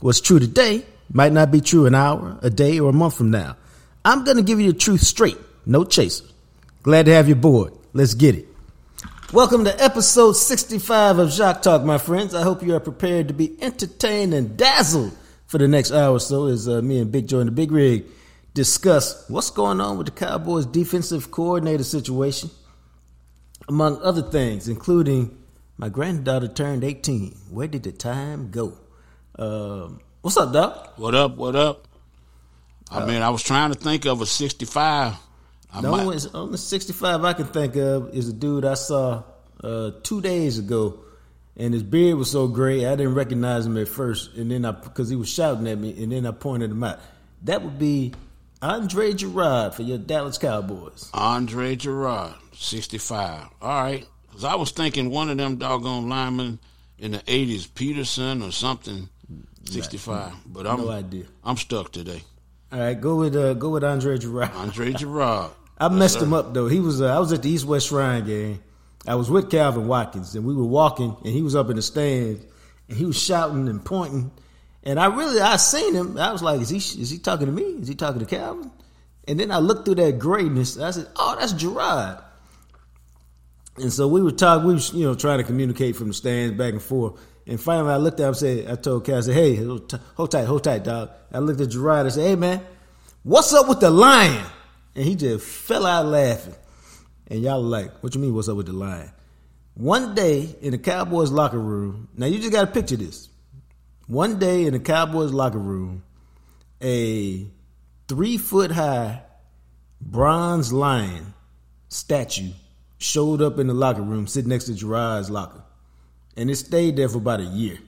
What's true today might not be true an hour, a day, or a month from now. I'm going to give you the truth straight, no chaser. Glad to have you aboard. Let's get it. Welcome to episode 65 of Jacques Talk, my friends. I hope you are prepared to be entertained and dazzled for the next hour or so as uh, me and Big Joe in the Big Rig discuss what's going on with the Cowboys defensive coordinator situation, among other things, including my granddaughter turned 18. Where did the time go? Um, what's up, Doc? What up? What up? I mean, I was trying to think of a 65. I The only, only 65 I can think of is a dude I saw uh, two days ago, and his beard was so gray I didn't recognize him at first, and then I because he was shouting at me, and then I pointed him out. That would be Andre Gurode for your Dallas Cowboys. Andre Gurode, 65. All right. Because I was thinking one of them doggone linemen in the 80s, Peterson or something, 65. But I'm, No idea. I'm stuck today. All right, go with uh, go with Andre Gurode. Andre Gurode. I messed him up though. He was uh, I was at the East West Shrine game. I was with Calvin Watkins, and we were walking, and he was up in the stands, and he was shouting and pointing, and I really I seen him. I was like, is he is he talking to me? Is he talking to Calvin? And then I looked through that grayness. And I said, oh, that's Gurode. And so we were talking, we was, you know, trying to communicate from the stands back and forth. And finally I looked at him and said, I told Cal, I said, hey, hold tight, hold tight, dog. I looked at Gurode and said, hey, man, what's up with the lion? And he just fell out laughing. And y'all like, what you mean, what's up with the lion? One day in the Cowboys locker room, now you just got to picture this. One day in the Cowboys locker room, a three foot high bronze lion statue showed up in the locker room, sitting next to Gurode's locker. And it stayed there for about a year.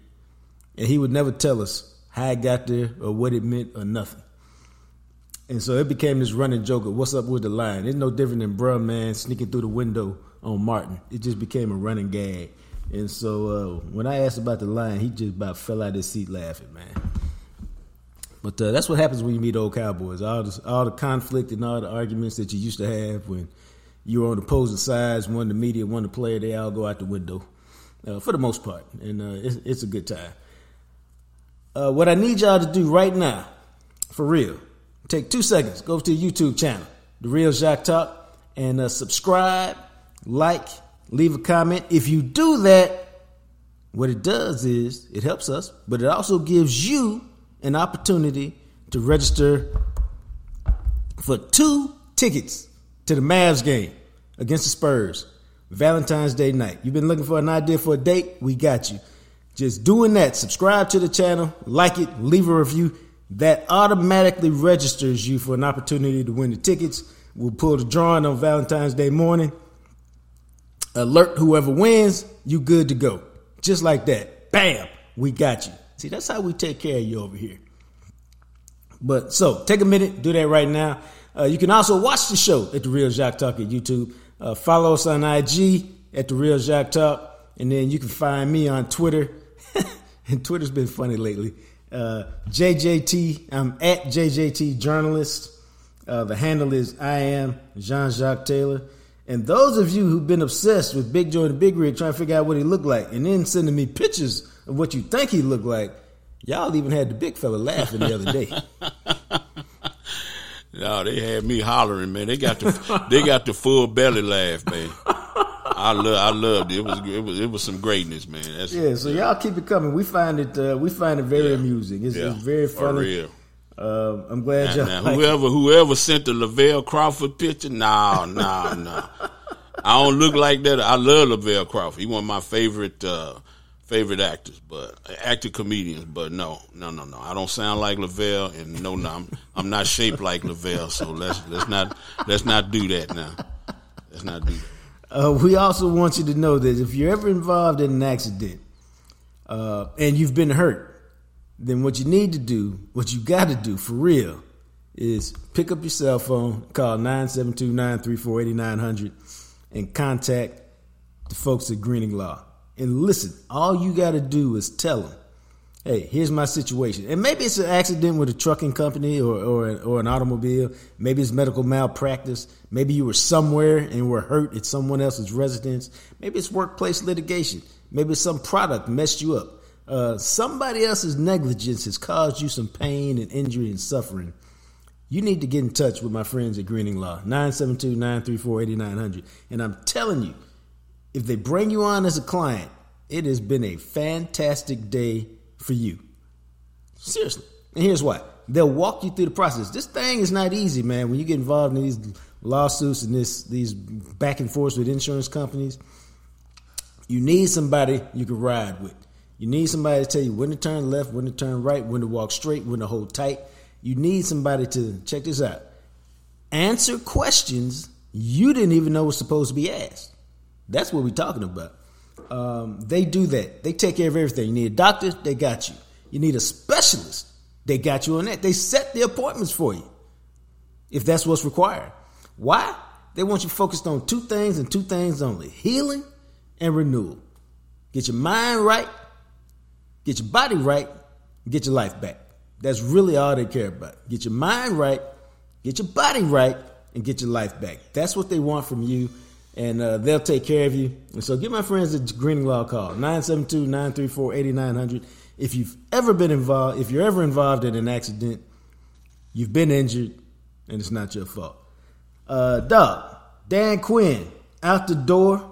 And he would never tell us how it got there or what it meant or nothing. And so it became this running joke of what's up with the lion. It's no different than bruh man sneaking through the window on Martin. It just became a running gag. And so uh, when I asked about the lion, he just about fell out of his seat laughing, man. But uh, that's what happens when you meet old cowboys. All the, all the conflict and all the arguments that you used to have when you were on opposing sides, one the media, one the player, they all go out the window uh, for the most part. And uh, it's, it's a good time. Uh, what I need y'all to do right now, for real, take two seconds, go to the YouTube channel, The Real Jacques Talk, and uh, subscribe, like, leave a comment. If you do that, what it does is it helps us, but it also gives you an opportunity to register for two tickets to the Mavs game against the Spurs, Valentine's Day night. You've been looking for an idea for a date? We got you. Just doing that, subscribe to the channel, like it, leave a review. That automatically registers you for an opportunity to win the tickets. We'll pull the drawing on Valentine's Day morning. Alert whoever wins, you good to go. Just like that. Bam, we got you. See, that's how we take care of you over here. But so take a minute, do that right now. Uh, you can also watch the show at the Real Jacques Talk at YouTube. Uh, follow us on IG at the Real Jacques Talk, and then you can find me on Twitter. and Twitter's been funny lately. Uh, JJT, I'm at JJT Journalist. Uh, the handle is I am Jean Jacques Taylor. And those of you who've been obsessed with Big Joe and Big Rig trying to figure out what he looked like, and then sending me pictures of what you think he looked like, y'all even had the big fella laughing the other day. No, they had me hollering, man. They got the they got the full belly laugh, man. I love I loved it. It was it was it was some greatness, man. That's Yeah, so y'all keep it coming. We find it uh, we find it very amusing. It's, yeah, it's very for funny. real. Uh, I'm glad Now, y'all. now, whoever whoever sent the Lavell Crawford picture, no, no, no. I don't look like that. I love Lavell Crawford. He one of my favorite uh, favorite actors, but actor comedians. But no, no, no, no. I don't sound like Lavell, and no, no, I'm, I'm not shaped like Lavell. So let's let's not let's not do that now. Let's not do that. Uh, we also want you to know that if you're ever involved in an accident uh, and you've been hurt, then what you need to do, what you got to do for real, is pick up your cell phone, call 972 934 8900, and contact the folks at Greening Law. And listen, all you got to do is tell them, hey, here's my situation. And maybe it's an accident with a trucking company or, or, or an automobile. Maybe it's medical malpractice. Maybe you were somewhere and were hurt at someone else's residence. Maybe it's workplace litigation. Maybe some product messed you up. Uh, somebody else's negligence has caused you some pain and injury and suffering. You need to get in touch with my friends at Greening Law, 972 934 8900. And I'm telling you, if they bring you on as a client, it has been a fantastic day for you. Seriously. And here's why they'll walk you through the process. This thing is not easy, man. When you get involved in these lawsuits and this these back and forth with insurance companies, you need somebody you can ride with. You need somebody to tell you when to turn left, when to turn right, when to walk straight, when to hold tight. You need somebody to check this out. Answer questions you didn't even know was supposed to be asked. That's what we're talking about. Um, they do that. They take care of everything. You need a doctor, they got you. You need a specialist, they got you on that. They set the appointments for you if that's what's required. Why? They want you focused on two things and two things only healing and renewal. Get your mind right, get your body right, get your life back. That's really all they care about. Get your mind right, get your body right, and get your life back. That's what they want from you, and uh, they'll take care of you. And so give my friends at Greening Law a call, 972-934-8900. If you've ever been involved, if you're ever involved in an accident, you've been injured, and it's not your fault. Uh, dog, Dan Quinn, out the door.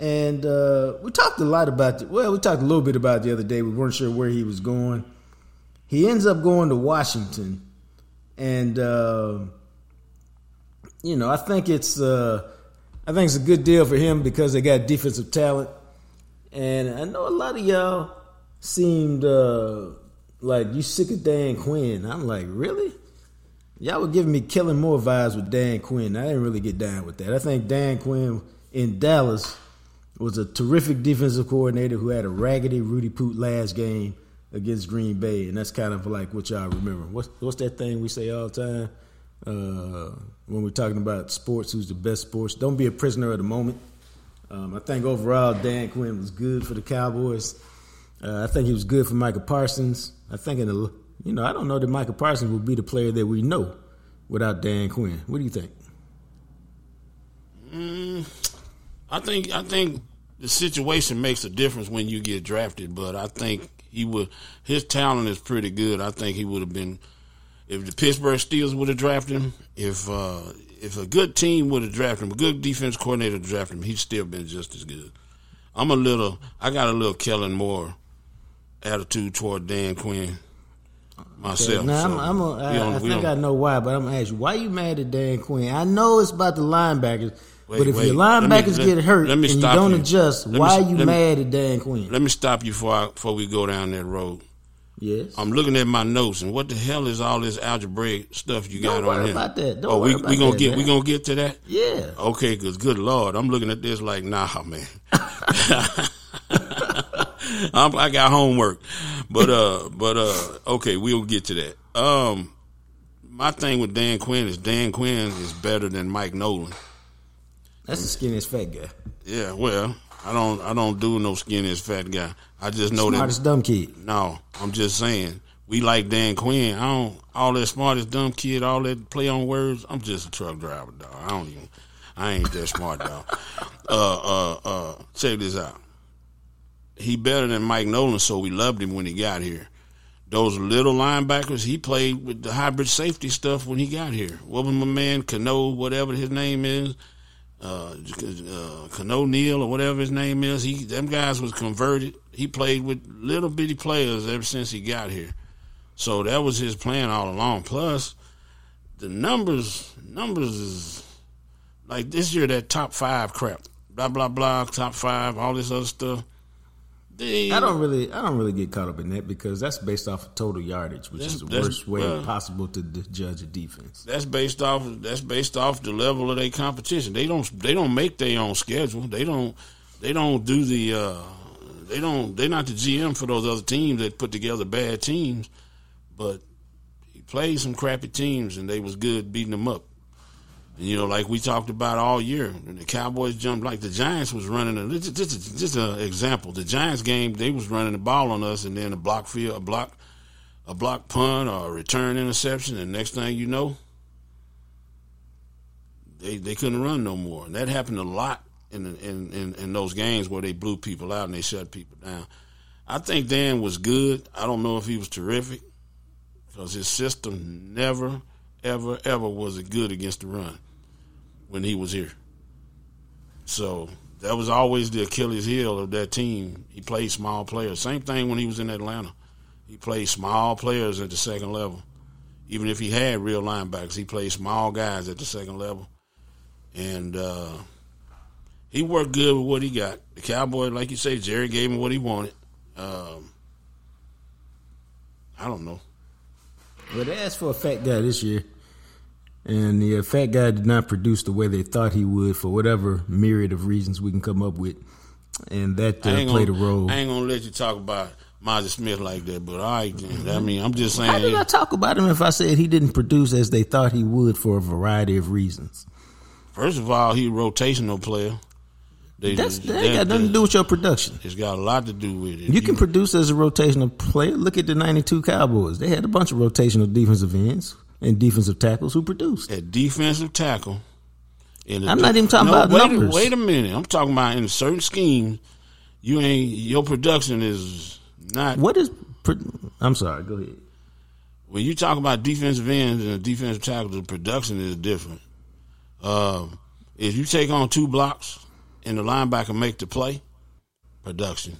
And uh, we talked a lot about it. Well, we talked a little bit about the other day. We weren't sure where he was going. He ends up going to Washington, and uh, you know, I think it's uh, I think it's a good deal for him because they got defensive talent, and I know a lot of y'all seemed uh, like you sick of Dan Quinn. I'm like, really? Y'all were giving me Kellen Moore vibes with Dan Quinn. I didn't really get down with that. I think Dan Quinn in Dallas was a terrific defensive coordinator who had a raggedy Rudy Poot last game against Green Bay, and that's kind of like what y'all remember. What's what's that thing we say all the time uh, when we're talking about sports? Who's the best sports? Don't be a prisoner of the moment. Um, I think overall Dan Quinn was good for the Cowboys. Uh, I think he was good for Micah Parsons. I think in the you know I don't know that Micah Parsons will be the player that we know without Dan Quinn. What do you think? Mm, I think I think the situation makes a difference when you get drafted, but I think he would his talent is pretty good. I think he would have been if the Pittsburgh Steelers would have drafted him, if uh, if a good team would have drafted him, a good defense coordinator drafted him, he'd still been just as good. I'm a little I got a little Kellen Moore attitude toward Dan Quinn myself. Now, so I'm, I'm a, I, we I think I know why, but I'm gonna ask you, why you mad at Dan Quinn? I know it's about the linebackers, Wait, but if wait. your Let me- linebackers get hurt me and you don't you. adjust, Let why s- are you me- mad at Dan Quinn? Let me stop you before I, before we go down that road. Yes. I'm looking at my notes, and what the hell is all this algebraic stuff you got Don't worry on here? about that. Don't oh, we we gonna that, get man. we gonna get to that. yeah. Okay, cause good lord, I'm looking at this like, nah, man. I'm, I got homework, but uh, but uh, okay, we'll get to that. Um, my thing with Dan Quinn is Dan Quinn is better than Mike Nolan. That's the skinniest fat guy. Yeah, well, I don't I don't do no skinny as fat guy. I just know that Smartest dumb kid. No, I'm just saying. We like Dan Quinn. I don't all that smartest dumb kid, all that play on words. I'm just a truck driver, dog. I don't even. I ain't that smart, dog. Uh, uh, uh. Check this out. He better than Mike Nolan, so we loved him when he got here. Those little linebackers, he played with the hybrid safety stuff when he got here. What was my man Keanu, whatever his name is, uh, uh, Keanu Neal or whatever his name is. He them guys was converted. He played with little bitty players ever since he got here. So that was his plan all along. Plus, the numbers numbers is like this year that top five crap. Blah blah blah. Top five. All this other stuff. They, I don't really, I don't really get caught up in that because that's based off of total yardage, which is the worst way well- possible to d- judge a defense. That's based off. That's based off the level of their competition. They don't. They don't make their own schedule. They don't. They don't do the uh, they don't. They're not the GM for those other teams that put together bad teams, but he played some crappy teams and they was good beating them up. You know, like we talked about all year, the Cowboys jumped like the Giants was running. A, just, just, just an example. The Giants game, they was running the ball on us, and then a block field, a block, a block punt or a return interception, and next thing you know, they they couldn't run no more. And that happened a lot in in in, in those games where they blew people out and they shut people down. I think Dan was good. I don't know if he was terrific because his system never, ever, ever was good against the run when he was here. So that was always the Achilles heel of that team. He played small players. Same thing when he was in Atlanta. He played small players at the second level. Even if he had real linebackers, he played small guys at the second level. And uh, he worked good with what he got. The Cowboy, like you say, Jerry gave him what he wanted. Um, I don't know. Well, they asked for a fat guy this year, and the uh, fat guy did not produce the way they thought he would for whatever myriad of reasons we can come up with, and that uh, played gonna, a role. I ain't gonna let you talk about Mazi Smith like that, but all right, I mean, I'm just saying. How did I talk about him if I said he didn't produce as they thought he would for a variety of reasons? First of all, he a rotational player. They, That's, that ain't got nothing to do with your production. It's got a lot to do with it. You, you can produce as a rotational player. Look at the 92 Cowboys. They had a bunch of rotational defensive ends and defensive tackles who produced. At defensive tackle. I'm not even talking no, about wait numbers. A, wait a minute. I'm talking about in certain schemes, you ain't your production is not. What is? I'm sorry. Go ahead. When you talk about defensive ends and defensive tackles, the production is different. Um, if you take on two blocks and the linebacker make the play, production.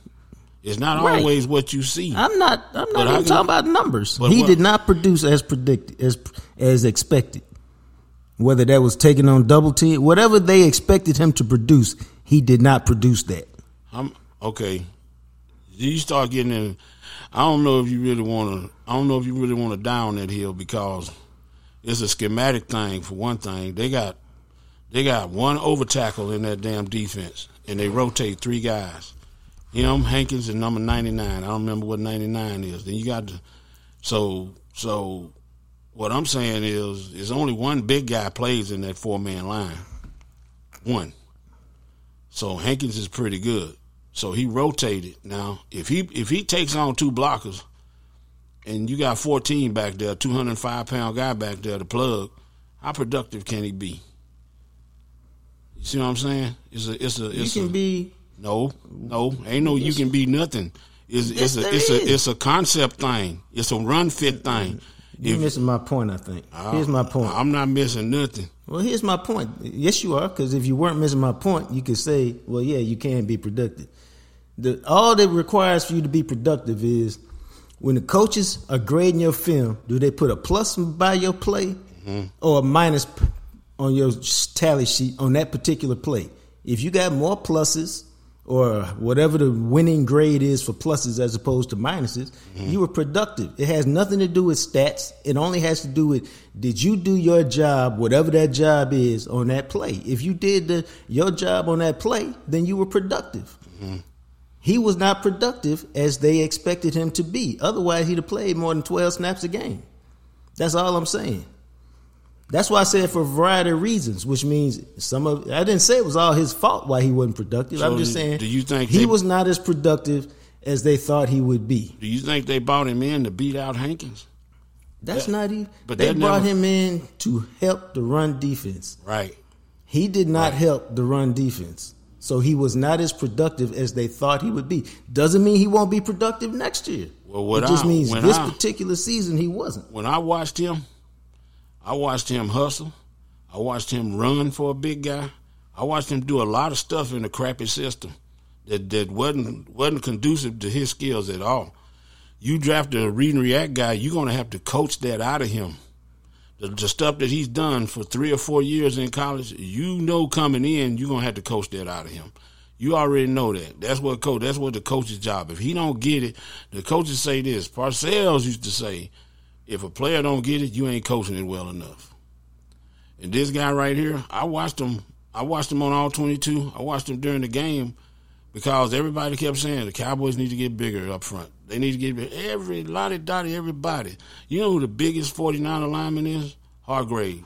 It's not right. always what you see. I'm not. I'm not even talking about numbers. He what, did not produce as predicted, as as expected. Whether that was taking on double team, whatever they expected him to produce, he did not produce that. I'm okay. You start getting in. I don't know if you really want to. I don't know if you really want to down that hill because it's a schematic thing. For one thing, they got they got one over tackle in that damn defense, and they rotate three guys. Him, Hankins, and number ninety nine. I don't remember what ninety nine is. Then you got to, so so. What I'm saying is, is only one big guy plays in that four man line. One. So Hankins is pretty good. So he rotated. Now, if he if he takes on two blockers, and you got 14 back there, 205 pound guy back there to plug, how productive can he be? You see what I'm saying? It's a it's a it's you can a, be no no ain't no you can be nothing. It's yes, it's a it's is. a it's a concept thing. It's a run fit thing. You're if, missing my point. I think. I, here's my point. I'm not missing nothing. Well, here's my point. Yes, you are. Because if you weren't missing my point, you could say, "Well, yeah, you can be productive." The, all that requires for you to be productive is when the coaches are grading your film. Do they put a plus by your play mm-hmm. or a minus on your tally sheet on that particular play. If you got more pluses or whatever the winning grade is for pluses as opposed to minuses, mm-hmm. you were productive. It has nothing to do with stats. It only has to do with did you do your job, whatever that job is, on that play. If you did the, your job on that play, then you were productive. Mm-hmm. He was not productive as they expected him to be. Otherwise, he'd have played more than 12 snaps a game. That's all I'm saying. That's why I said for a variety of reasons, which means some of I didn't say it was all his fault why he wasn't productive. So I'm just saying do you think he they, was not as productive as they thought he would be. Do you think they brought him in to beat out Hankins? That's that, not even. But they brought never, him in to help the run defense. Right. He did not right. help the run defense. So he was not as productive as they thought he would be. Doesn't mean he won't be productive next year. Well, it just I, means this I, particular season he wasn't. When I watched him, I watched him hustle. I watched him run for a big guy. I watched him do a lot of stuff in a crappy system that, that wasn't wasn't conducive to his skills at all. You draft a read and react guy, you're gonna have to coach that out of him. The, the stuff that he's done for three or four years in college, you know coming in, you're gonna have to coach that out of him. You already know that. That's what coach. That's what the coach's job. If he don't get it, the coaches say this. Parcells used to say, if a player don't get it, you ain't coaching it well enough. And this guy right here, I watched him. I watched him on all 22. I watched him during the game, because everybody kept saying the Cowboys need to get bigger up front. They need to get every lottie dottie everybody. You know who the biggest 49 lineman is? Hargrave,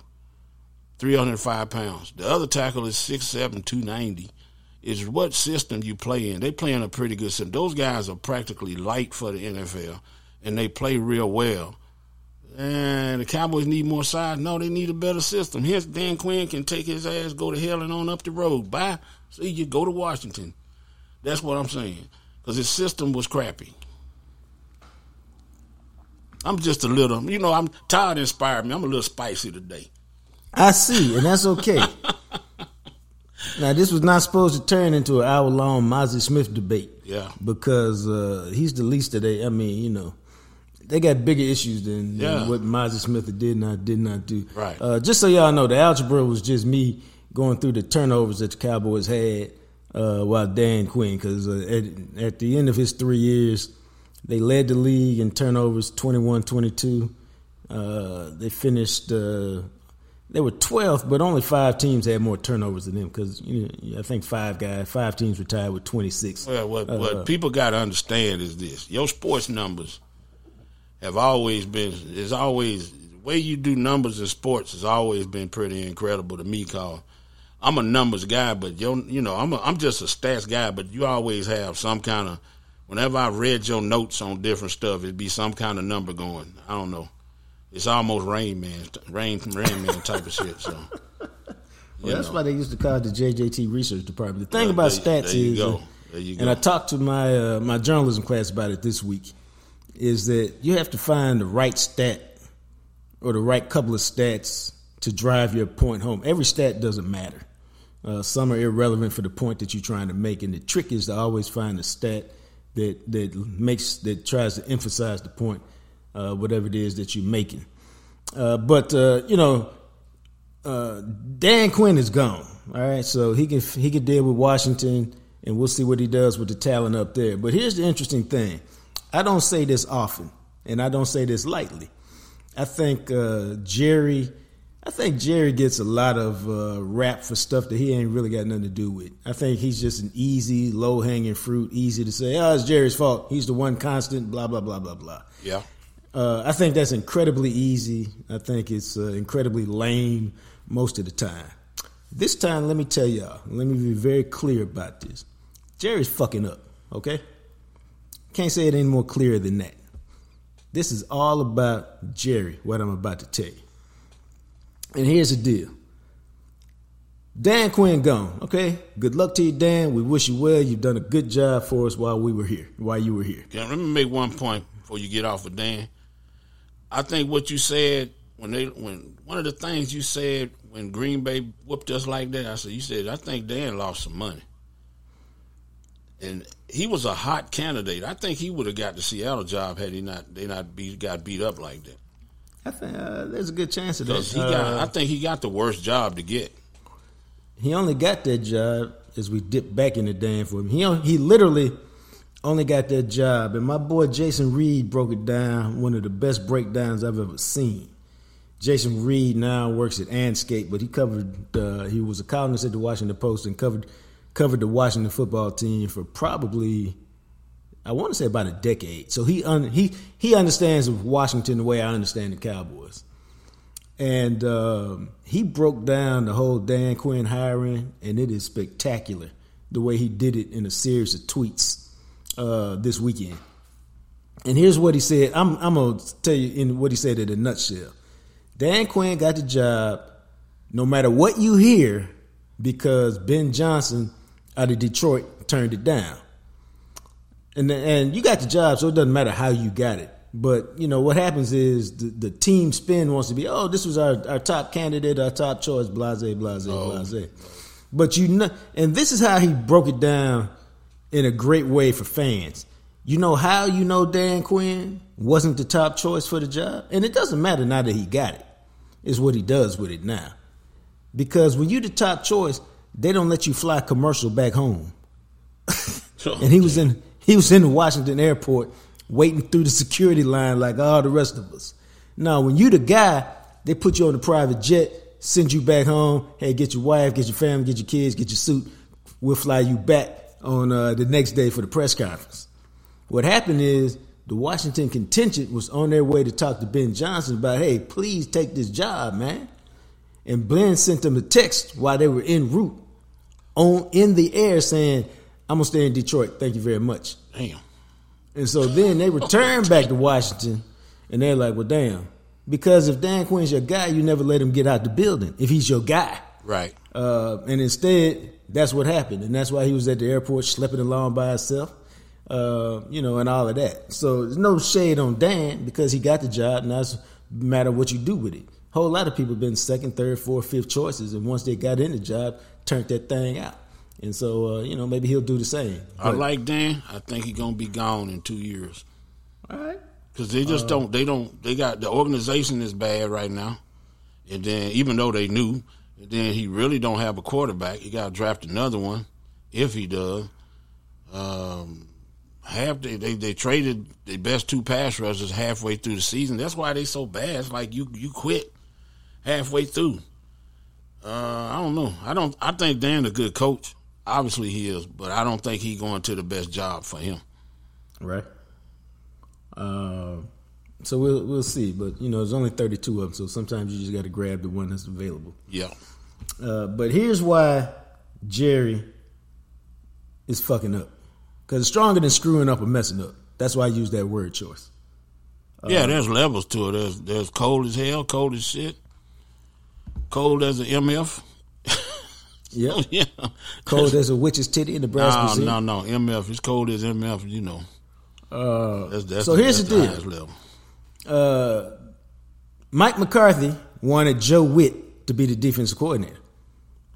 305 pounds. The other tackle is 6'7", 290. Is what system you play in. They play in a pretty good system. Those guys are practically light for the NFL, and they play real well. And the Cowboys need more size. No, they need a better system. Hence, Dan Quinn can take his ass, go to hell and on up the road. Bye. See you go to Washington. That's what I'm saying. Because his system was crappy. I'm just a little, you know, I'm tired inspired me. I'm a little spicy today. I see, and that's okay. now, this was not supposed to turn into an hour long Mazi Smith debate. Yeah. Because uh, he's the least of they, I mean, you know, they got bigger issues than, Yeah. than what Mazi Smith did not did not do. Right. Uh, just so y'all know, the algebra was just me going through the turnovers that the Cowboys had uh, while Dan Quinn, because uh, at, at the end of his three years, they led the league in turnovers 21-22. Uh, they finished. Uh, they were 12th, but only five teams had more turnovers than them because you know, I think five guys, five teams retired with 26. Well, what, Uh, what people got to understand is this: your sports numbers have always been. Is always the way you do numbers in sports has always been pretty incredible to me. Cause I'm a numbers guy, but you you know I'm a, I'm just a stats guy. But you always have some kind of. Whenever I read your notes on different stuff, it'd be some kind of number going. I don't know. It's almost Rain Man, Rain from Rain Man type of shit. So. Well, that's know. why they used to call it the JJT Research Department. The thing Well, about there- stats there you is, go. uh, There you and I talked to my uh, my journalism class about it this week, is that you have to find the right stat or the right couple of stats to drive your point home. Every stat doesn't matter. Uh, some are irrelevant for the point that you're trying to make, and the trick is to always find a stat that that makes that tries to emphasize the point, uh, whatever it is that you're making. Uh, but uh, you know, uh, Dan Quinn is gone. All right, so he can he can deal with Washington, and we'll see what he does with the talent up there. But here's the interesting thing: I don't say this often, and I don't say this lightly. I think uh, Jerry, I think Jerry gets a lot of uh, rap for stuff that he ain't really got nothing to do with. I think he's just an easy, low hanging fruit, easy to say, "Oh, it's Jerry's fault. He's the one constant." Blah blah blah blah blah. Yeah. Uh, I think that's incredibly easy. I think it's uh, incredibly lame most of the time. This time, let me tell y'all, let me be very clear about this. Jerry's fucking up, okay? Can't say it any more clear than that. This is all about Jerry, what I'm about to tell you. And here's the deal Dan Quinn gone, okay? Good luck to you, Dan. We wish you well. You've done a good job for us while we were here, while you were here. Yeah, let me make one point before you get off of Dan. I think what you said when they when one of the things you said when Green Bay whooped us like that, I said you said I think Dan lost some money, and he was a hot candidate. I think he would have got the Seattle job had he not they not be, got beat up like that. I think uh, there's a good chance of that. He Uh, got, I think he got the worst job to get. He only got that job as we dip back in the Dan for him. He he literally only got that job, and my boy Jason Reid broke it down. One of the best breakdowns I've ever seen. Jason Reid now works at Andscape, but he covered. Uh, he was a columnist at the Washington Post and covered covered the Washington football team for probably I want to say about a decade. So he un, he he understands Washington the way I understand the Cowboys, and um, he broke down the whole Dan Quinn hiring, and it is spectacular the way he did it in a series of tweets uh, this weekend. And here's what he said. I'm I'm gonna tell you in what he said in a nutshell. Dan Quinn got the job, no matter what you hear, because Ben Johnson out of Detroit turned it down and and you got the job, so it doesn't matter how you got it. But you know what happens is the, the team spin wants to be, oh, this was our, our top candidate, our top choice, blase, blase, blase. Oh. But you know, and this is how he broke it down in a great way for fans. You know how you know Dan Quinn wasn't the top choice for the job, and it doesn't matter now that he got it. It's what he does with it now. Because when you're the top choice, they don't let you fly commercial back home and he was in he was in the Washington airport waiting through the security line like all the rest of us. Now, when you the guy, they put you on the private jet, send you back home. Hey, get your wife, get your family, get your kids, get your suit. We'll fly you back on uh, the next day for the press conference. What happened is the Washington contingent was on their way to talk to Ben Johnson about, hey, please take this job, man. And Ben sent them a text while they were en route on in the air saying, I'm gonna stay in Detroit. Thank you very much. Damn. And so then they returned back to Washington and they're like, Well damn. Because if Dan Quinn's your guy, you never let him get out the building if he's your guy. Right. Uh, and instead, that's what happened. And that's why he was at the airport schlepping along by himself. Uh, you know, and all of that. So there's no shade on Dan because he got the job, and that's matter what you do with it. A whole lot of people been second, third, fourth, fifth choices, and once they got in the job, turned that thing out. And so, uh, you know, maybe he'll do the same. I like Dan. I think he's gonna be gone in two years all right. because they just don't. They don't. They got the organization is bad right now, and then even though they knew, and then he really don't have a quarterback. He got to draft another one if he does. Um, half they, they they traded the best two pass rushers halfway through the season. That's why they so bad. It's like you you quit halfway through. Uh, I don't know. I don't. I think Dan's a good coach. Obviously he is, but I don't think he's going to the best job for him. Right. Uh, so we'll we'll see, but you know, there's only 32 of them, so sometimes you just got to grab the one that's available. Yeah. Uh, but here's why Jerry is fucking up, because it's stronger than screwing up or messing up. That's why I use that word choice. Yeah, there's levels to it. There's there's cold as hell, cold as shit, cold as an MF. Yep. yeah. Cold as a witch's titty in the brass No, museum. no, no. MF. It's cold as MF. You know. Uh, That's, that's so here's that's the deal. uh, Mike McCarthy wanted Joe Whitt to be the defensive coordinator.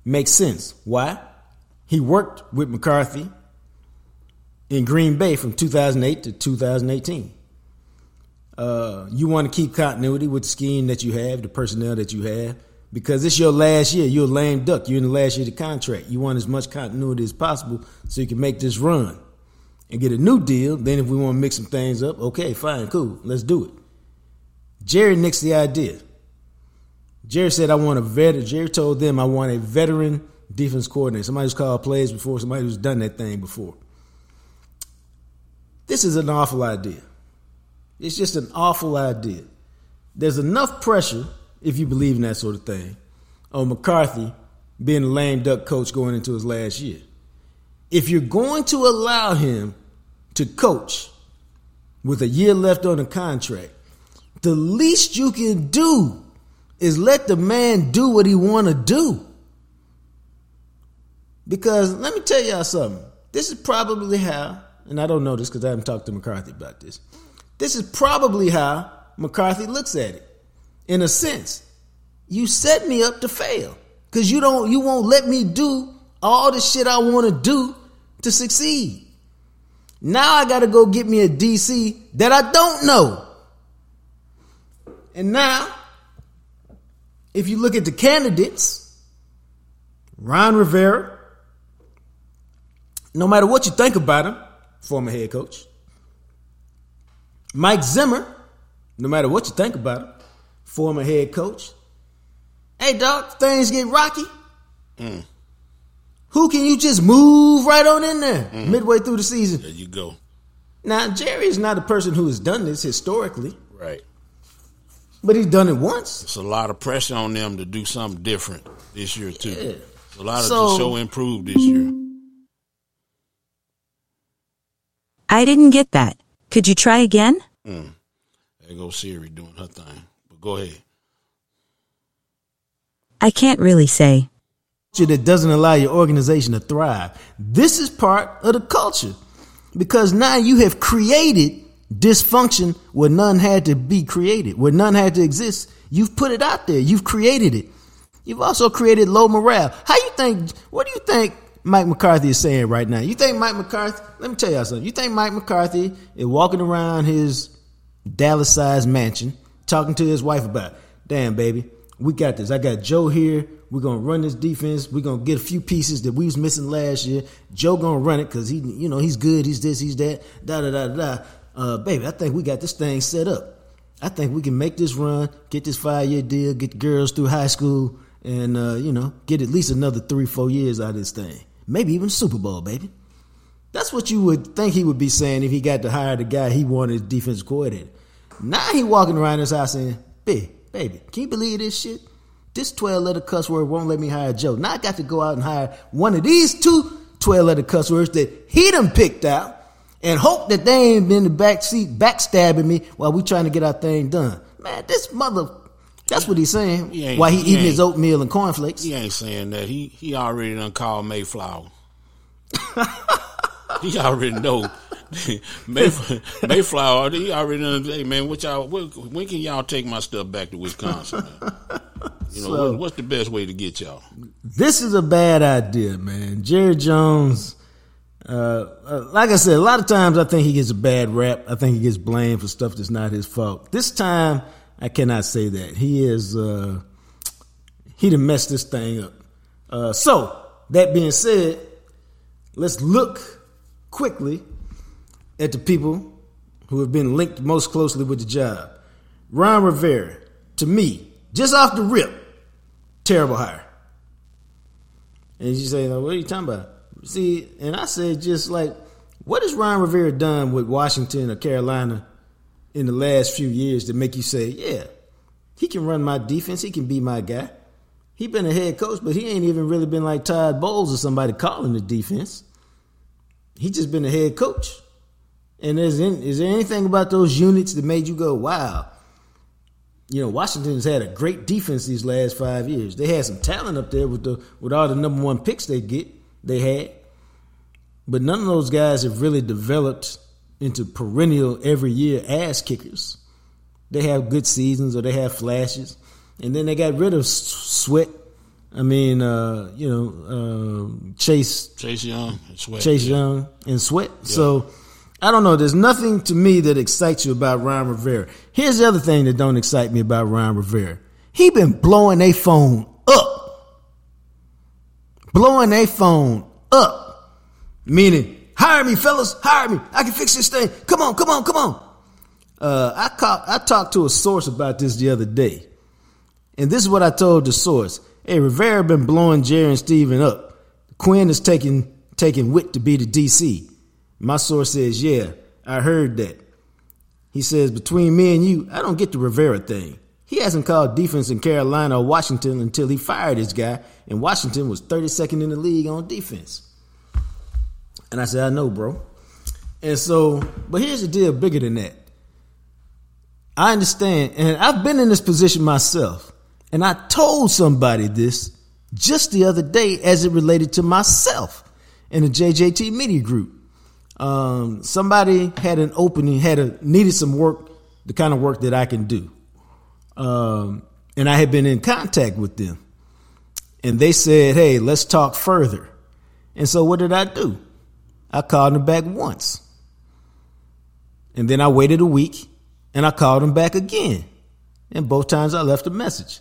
Makes sense. Why? He worked with McCarthy in Green Bay from 2008 to 2018. Uh, you want to keep continuity with the scheme that you have, the personnel that you have, because it's your last year. You're a lame duck. You're in the last year of the contract. You want as much continuity as possible so you can make this run and get a new deal. Then, if we want to mix some things up, okay, fine, cool, let's do it. Jerry nixed the idea. Jerry said, I want a veteran. Jerry told them, I want a veteran defense coordinator, somebody who's called plays before, somebody who's done that thing before. This is an awful idea. It's just an awful idea. There's enough pressure, if you believe in that sort of thing, on McCarthy being a lame duck coach going into his last year. If you're going to allow him to coach with a year left on the contract, the least you can do is let the man do what he want to do. Because let me tell y'all something. This is probably how, and I don't know this because I haven't talked to McCarthy about this. This is probably how McCarthy looks at it. In a sense, you set me up to fail because you don't, you won't let me do all the shit I want to do to succeed. Now I got to go get me a DC that I don't know. And now, if you look at the candidates, Ron Rivera, no matter what you think about him, former head coach. Mike Zimmer, no matter what you think about him, former head coach. Hey, Doc, things get rocky. Mm. Who can you just move right on in there mm. midway through the season? There you go. Now, Jerry is not a person who has done this historically, Right. but he's done it once. It's a lot of pressure on them to do something different this year too. Yeah. It's a lot of So- to show improve this year. I didn't get that. Could you try again? Mm. There goes Siri doing her thing. But go ahead. I can't really say. culture that doesn't allow your organization to thrive. This is part of the culture because now you have created dysfunction where none had to be created, where none had to exist. You've put it out there. You've created it. You've also created low morale. How you think? What do you think Mike McCarthy is saying right now? You think Mike McCarthy? Let me tell y'all something. You think Mike McCarthy is walking around his Dallas-sized mansion talking to his wife about, "Damn, baby, we got this. I got Joe here. We're gonna run this defense. We're gonna get a few pieces that we was missing last year. Joe gonna run it because he, you know, he's good. He's this. He's that. Da da da da. Uh, baby, I think we got this thing set up. I think we can make this run, get this five year deal, get the girls through high school, and uh, you know, get at least another three, four years out of this thing. Maybe even Super Bowl, baby. That's what you would think he would be saying if he got to hire the guy he wanted as defensive coordinator. Now he walking around his house saying, "Baby, baby, can you believe this shit? This 12 letter cuss word won't let me hire Joe. Now I got to go out and hire one of these two 12 letter cuss words that he done picked out and hope that they ain't been in the back seat backstabbing me while we trying to get our thing done. Man, this mother, that's what he's saying. He while he, he eating his oatmeal and cornflakes. He ain't saying that. He he already done called Mayflower. he already know. Mayflower, Mayflower, he already done. Hey man, what y'all? When, when can y'all take my stuff back to Wisconsin? You know, So- what, what's the best way to get y'all? This is a bad idea, man. Jerry Jones, uh, uh, like I said, a lot of times I think he gets a bad rap. I think he gets blamed for stuff that's not his fault. This time, I cannot say that. He is, uh, he done messed this thing up. Uh, so, that being said, let's look quickly at the people who have been linked most closely with the job. Ron Rivera, to me, just off the rip, terrible hire. And you say, "Now, what are you talking about? See, and I said, just like, what has Ron Rivera done with Washington or Carolina in the last few years to make you say, yeah, he can run my defense, he can be my guy. He been a head coach, but he ain't even really been like Todd Bowles or somebody calling the defense. He just been a head coach. And is, is there anything about those units that made you go, wow? You know, Washington's had a great defense these last five years. They had some talent up there with the with all the number one picks they get they had, but none of those guys have really developed into perennial every year ass kickers. They have good seasons or they have flashes, and then they got rid of Sweat. I mean, uh, you know, uh, Chase Chase Young, and Sweat. Chase Young and Sweat. So I don't know. There's nothing to me that excites you about Ron Rivera. Here's the other thing that don't excite me about Ron Rivera. He been blowing a phone up, blowing a phone up, meaning hire me, fellas, hire me. I can fix this thing. Come on, come on, come on. Uh, I caught, I talked to a source about this the other day, and this is what I told the source. Hey, Rivera been blowing Jerry and Stephen up. Quinn is taking taking Whitt to be the DC. My source says, yeah, I heard that. He says, between me and you, I don't get the Rivera thing. He hasn't called defense in Carolina or Washington until he fired his guy, and Washington was 32nd in the league on defense. And I said, I know, bro. And so, but here's the deal bigger than that. I understand, and I've been in this position myself, and I told somebody this just the other day as it related to myself in the JJT Media Group. Um, somebody had an opening, had a needed some work, the kind of work that I can do, um, and I had been in contact with them, and they said, "Hey, let's talk further." And so, what did I do? I called them back once, and then I waited a week, and I called them back again, and both times I left a message.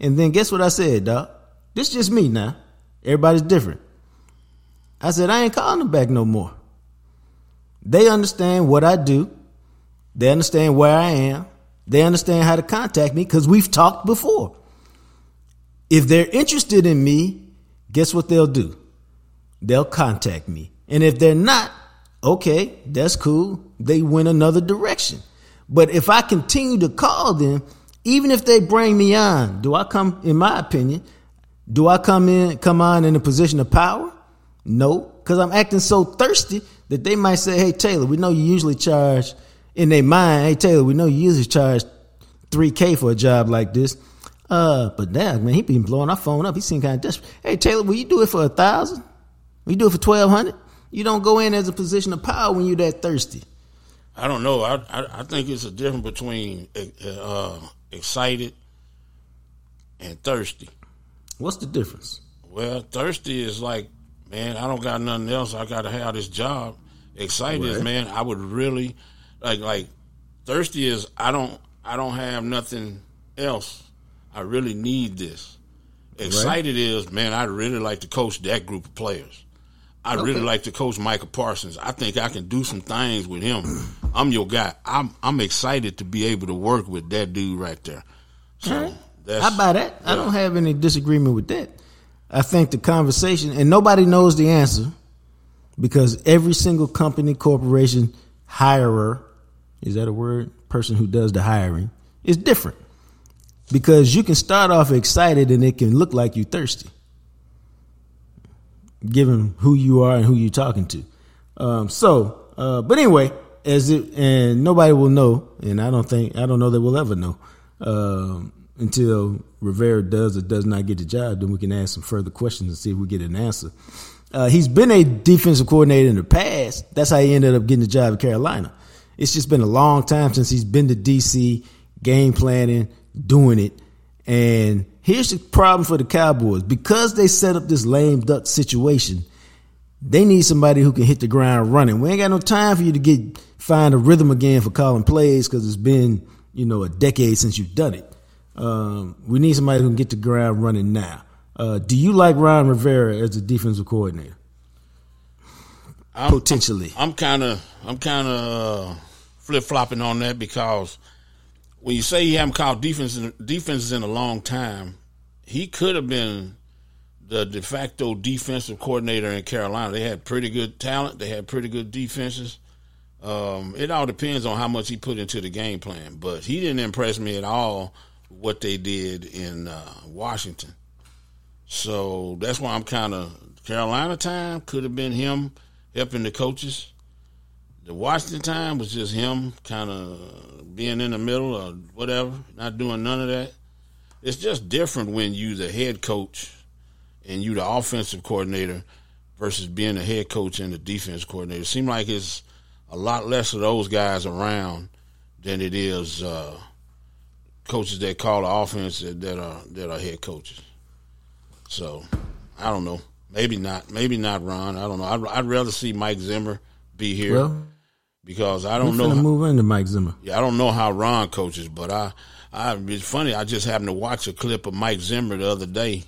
And then guess what I said, Doc? This just me now. Everybody's different. I said, I ain't calling them back no more. They understand what I do. They understand where I am. They understand how to contact me because we've talked before. If they're interested in me, guess what they'll do? They'll contact me. And if they're not, okay, that's cool. They went another direction. But if I continue to call them, even if they bring me on, do I come, in my opinion, do I come in, come on in a position of power? No, because I'm acting so thirsty that they might say, "Hey Taylor, we know you usually charge in their mind. Hey Taylor, we know you usually charge three k for a job like this. Uh, but damn man, he been blowing our phone up. He seemed kind of desperate. Hey Taylor, will you do it for a thousand? Will you do it for twelve hundred? You don't go in as a position of power when you're that thirsty. I don't know. I, I I think it's a difference between uh, excited and thirsty. What's the difference? Well, thirsty is like, man, I don't got nothing else. I got to have this job. Excited is, man, I would really like like thirsty is I don't I don't have nothing else. I really need this. Excited is, man, I'd really like to coach that group of players. I'd really like to coach Michael Parsons. I think I can do some things with him. I'm your guy. I'm I'm excited to be able to work with that dude right there. So that's I buy that. I don't have any disagreement with that. I think the conversation, and nobody knows the answer because every single company, corporation, hirer, is that a word? Person who does the hiring is different. Because you can start off excited and it can look like you're thirsty, given who you are and who you're talking to. Um, so, uh, but anyway, as it, and nobody will know, and I don't think, I don't know that we'll ever know, um, until Rivera does or does not get the job, then we can ask some further questions and see if we get an answer. Uh, he's been a defensive coordinator in the past. That's how he ended up getting the job at Carolina. It's just been a long time since he's been to DC, game planning, doing it. And here's the problem for the Cowboys. Because they set up this lame duck situation, they need somebody who can hit the ground running. We ain't got no time for you to get find a rhythm again for calling plays because it's been, you know, a decade since you've done it. Um, we need somebody who can get the ground running now. Uh, do you like Ron Rivera as a defensive coordinator? I'm, Potentially. I'm kind of I'm kind of uh, flip flopping on that because when you say he haven't called defense defenses in a long time, he could have been the de facto defensive coordinator in Carolina. They had pretty good talent. They had pretty good defenses. Um, it all depends on how much he put into the game plan, but he didn't impress me at all. What they did in uh, Washington, so that's why I'm kind of Carolina time could have been him helping the coaches. The Washington time was just him kind of being in the middle or whatever, not doing none of that. It's just different when you the head coach and you the offensive coordinator versus being the head coach and the defense coordinator. It seems like it's a lot less of those guys around than it is uh, coaches that call the offense that, that are that are head coaches. So I don't know. Maybe not. Maybe not Ron. I don't know. I'd, I'd rather see Mike Zimmer be here Well, because I don't know. how- move into Mike Zimmer. yeah, I don't know how Ron coaches, but I, I it's funny. I just happened to watch a clip of Mike Zimmer the other day.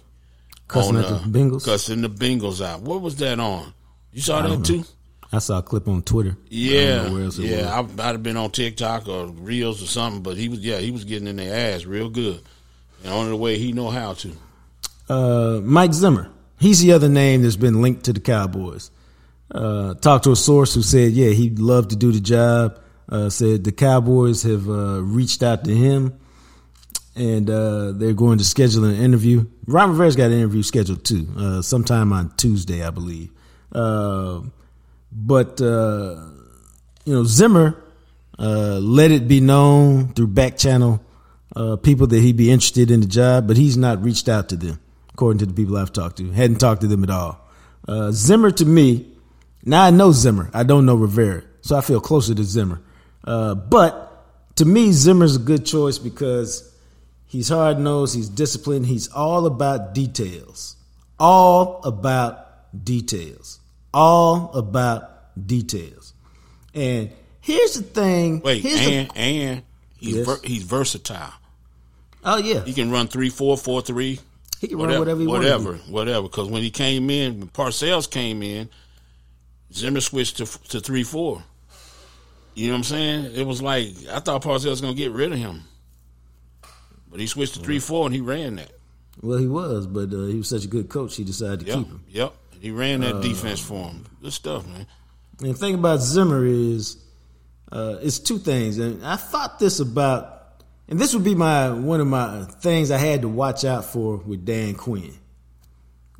Cussing on, at the uh, Bengals. Cussing the Bengals out. What was that on? You saw that too? I saw a clip on Twitter. Yeah, know where else it yeah. I, I'd have been on TikTok or Reels or something, but he was yeah he was getting in their ass real good, and only the way he know how to. uh, Mike Zimmer. He's the other name that's been linked to the Cowboys. Uh, talked to a source who said, yeah, he'd love to do the job. Uh, said the Cowboys have uh, reached out to him and uh, they're going to schedule an interview. Ron Rivera's got an interview scheduled too, uh, sometime on Tuesday, I believe. But uh, you know, Zimmer uh, let it be known through back channel uh, people that he'd be interested in the job, but he's not reached out to them, according to the people I've talked to. Hadn't talked to them at all. Uh, Zimmer to me, now I know Zimmer, I don't know Rivera, so I feel closer to Zimmer. Uh, but to me, Zimmer's a good choice because he's hard nosed, he's disciplined, he's all about details. All about details. All about details. And here's the thing. Wait, here's the- and and he's Yes. ver- he's versatile. oh yeah, He can run three four four three. he can run whatever he whatever, wants. whatever. Whatever. Because when he came in, when Parcells came in, Zimmer switched to to three four. You know what I'm saying? It was like I thought Parcells was gonna get rid of him, but he switched to three four and he ran that. Well, he was, but uh, he was such a good coach, he decided to Yep, keep him. yep. He ran Uh, that defense for him. Good stuff, man. And the thing about Zimmer is, uh, it's two things, and I thought this about, and this would be my one of my things I had to watch out for with Dan Quinn.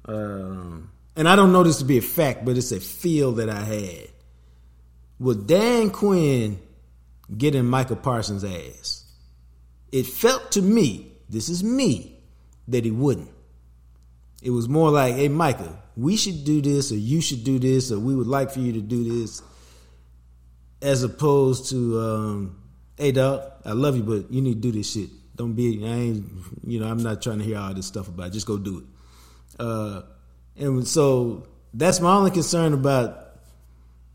Um, and I don't know this to be a fact, but it's a feel that I had. With Dan Quinn getting Micah Parsons' ass, it felt to me, this is me, that he wouldn't. It was more like, hey, Micah, we should do this, or you should do this, or we would like for you to do this, as opposed to, um, hey, dog, I love you, but you need to do this shit. Don't be, I ain't, you know, I'm not trying to hear all this stuff about it. Just go do it. Uh, and so that's my only concern about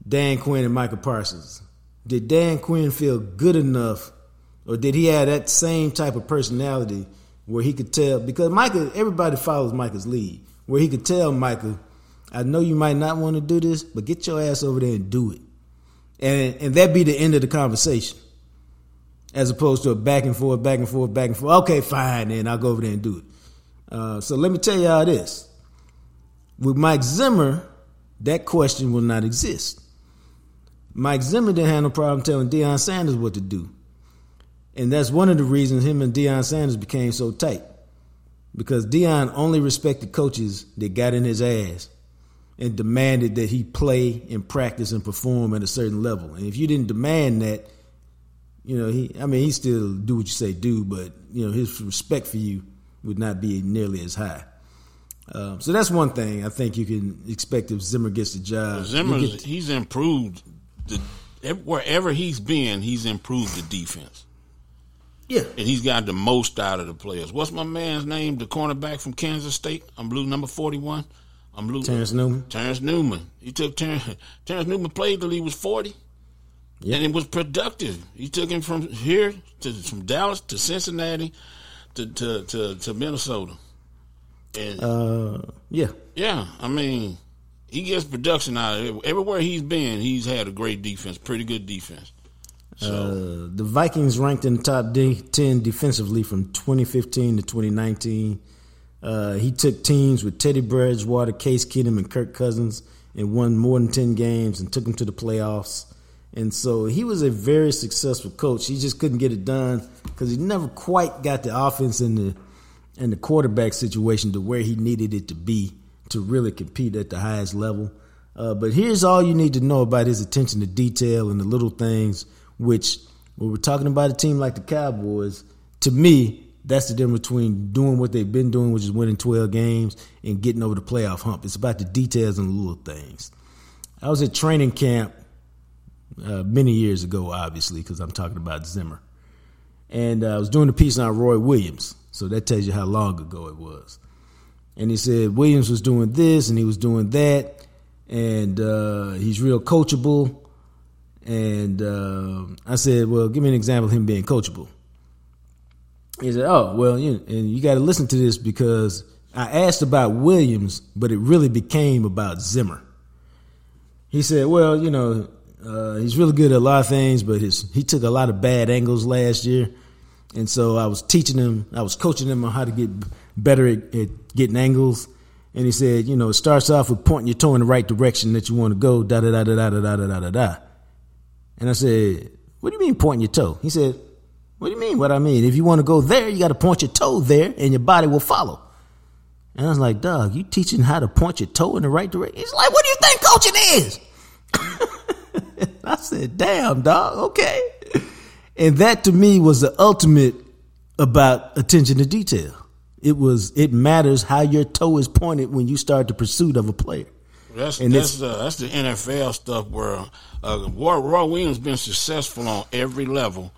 Dan Quinn and Micah Parsons. Did Dan Quinn feel good enough, or did he have that same type of personality where he could tell? Because Micah, everybody follows Micah's lead, where he could tell Micah, "I know you might not want to do this, but get your ass over there and do it," and and that be the end of the conversation, as opposed to a back and forth, back and forth, back and forth. Okay, fine, then I'll go over there and do it. Uh, so let me tell y'all this: with Mike Zimmer, that question will not exist. Mike Zimmer didn't have no problem telling Deion Sanders what to do. And that's one of the reasons him and Deion Sanders became so tight. Because Deion only respected coaches that got in his ass and demanded that he play and practice and perform at a certain level. And if you didn't demand that, you know, he I mean he still do what you say do, but you know, his respect for you would not be nearly as high. Um, so that's one thing I think you can expect if Zimmer gets the job. Zimmer, he's improved the wherever he's been, he's improved the defense. Yeah, and he's got the most out of the players. What's my man's name? The cornerback from Kansas State. I'm blue number forty one. I'm blue. Terrence Newman. Terrence Newman. He took Terrence, Terrence Newman played till he was forty, Yeah. and it was productive. He took him from here to from Dallas to Cincinnati to to to, to Minnesota, and Uh, yeah, yeah, I mean. He gets production out of it. Everywhere he's been, he's had a great defense, pretty good defense. So Uh, the Vikings ranked in the top de- 10 defensively from 2015 to 2019. Uh, he took teams with Teddy Bridgewater, Case Keenum, and Kirk Cousins and won more than 10 games and took them to the playoffs. And so he was a very successful coach. He just couldn't get it done because he never quite got the offense in the and the quarterback situation to where he needed it to be to really compete at the highest level. Uh, but here's all you need to know about his attention to detail and the little things, which when we're talking about a team like the Cowboys, to me, that's the difference between doing what they've been doing, which is winning 12 games, and getting over the playoff hump. It's about the details and the little things. I was at training camp uh, many years ago, obviously, because I'm talking about Zimmer. And uh, I was doing a piece on Roy Williams. So that tells you how long ago it was. And he said Williams was doing this and he was doing that. And uh, he's real coachable. And uh, I said, well, give me an example of him being coachable. He said, oh, well, you, and you got to listen to this because I asked about Williams, but it really became about Zimmer. He said, well, you know, uh, he's really good at a lot of things, but his he took a lot of bad angles last year, and so I was teaching him, I was coaching him on how to get better at, at getting angles. And he said, you know, it starts off with pointing your toe in the right direction that you want to go, da da da da da da da da da da. And I said, what do you mean pointing your toe? He said, what do you mean? What I mean? If you want to go there, you got to point your toe there, and your body will follow. And I was like, Doug, you teaching how to point your toe in the right direction? He's like, what do you think coaching is? I said, damn, dog, okay. And that to me was the ultimate about attention to detail. It was it matters how your toe is pointed when you start the pursuit of a player. That's And that's uh, that's the NFL stuff where uh, Roy, Roy Williams been successful on every level,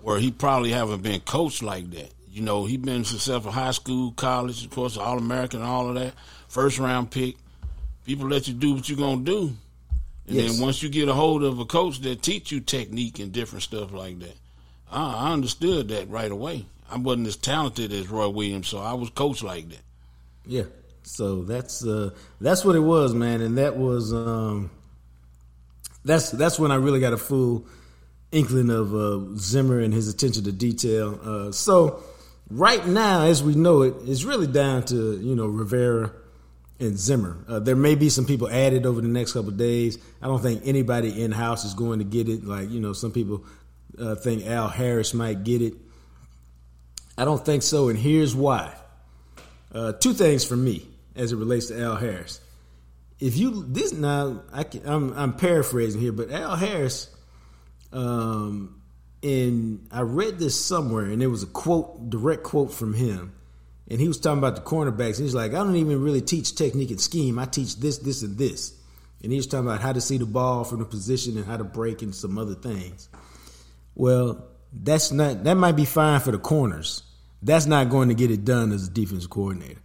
where he probably haven't been coached like that. You know, he been successful high school, college, of course, All American, all of that, first round pick. People let you do what you're gonna do, and Yes. then once you get a hold of a coach that teach you technique and different stuff like that, I, I understood that right away. I wasn't as talented as Roy Williams, so I was coached like that. Yeah. So that's uh that's what it was, man, and that was um that's that's when I really got a full inkling of uh, Zimmer and his attention to detail. Uh, so right now, as we know it, it's really down to you know Rivera and Zimmer. Uh, there may be some people added over the next couple days. I don't think anybody in house is going to get it. Like you know, some people uh, think Al Harris might get it. I don't think so, and here's why. Uh, two things for me as it relates to Al Harris. If you this now, I can, I'm, I'm paraphrasing here, but Al Harris, um, and I read this somewhere, and it was a quote, direct quote from him, and he was talking about the cornerbacks. And he's like, I don't even really teach technique and scheme. I teach this, this, and this. And he was talking about how to see the ball from the position and how to break and some other things. Well, that's not that might be fine for the corners. That's not going to get it done as a defense coordinator.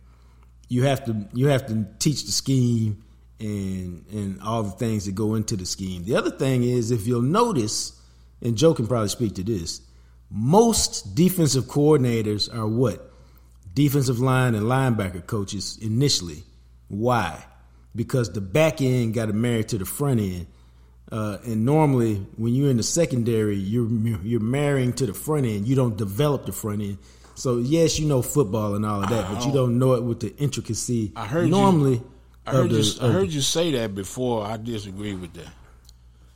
You have to you have to teach the scheme and and all the things that go into the scheme. The other thing is if you'll notice, and Joe can probably speak to this, most defensive coordinators are what? Defensive line and linebacker coaches initially. Why? Because the back end got to marry to the front end. Uh, and normally, when you're in the secondary, you're you're marrying to the front end. You don't develop the front end. So yes, you know football and all of that, but you oh. don't know it with the intricacy. I heard you- normally. I heard the- you. I heard you say that before. I disagree with that.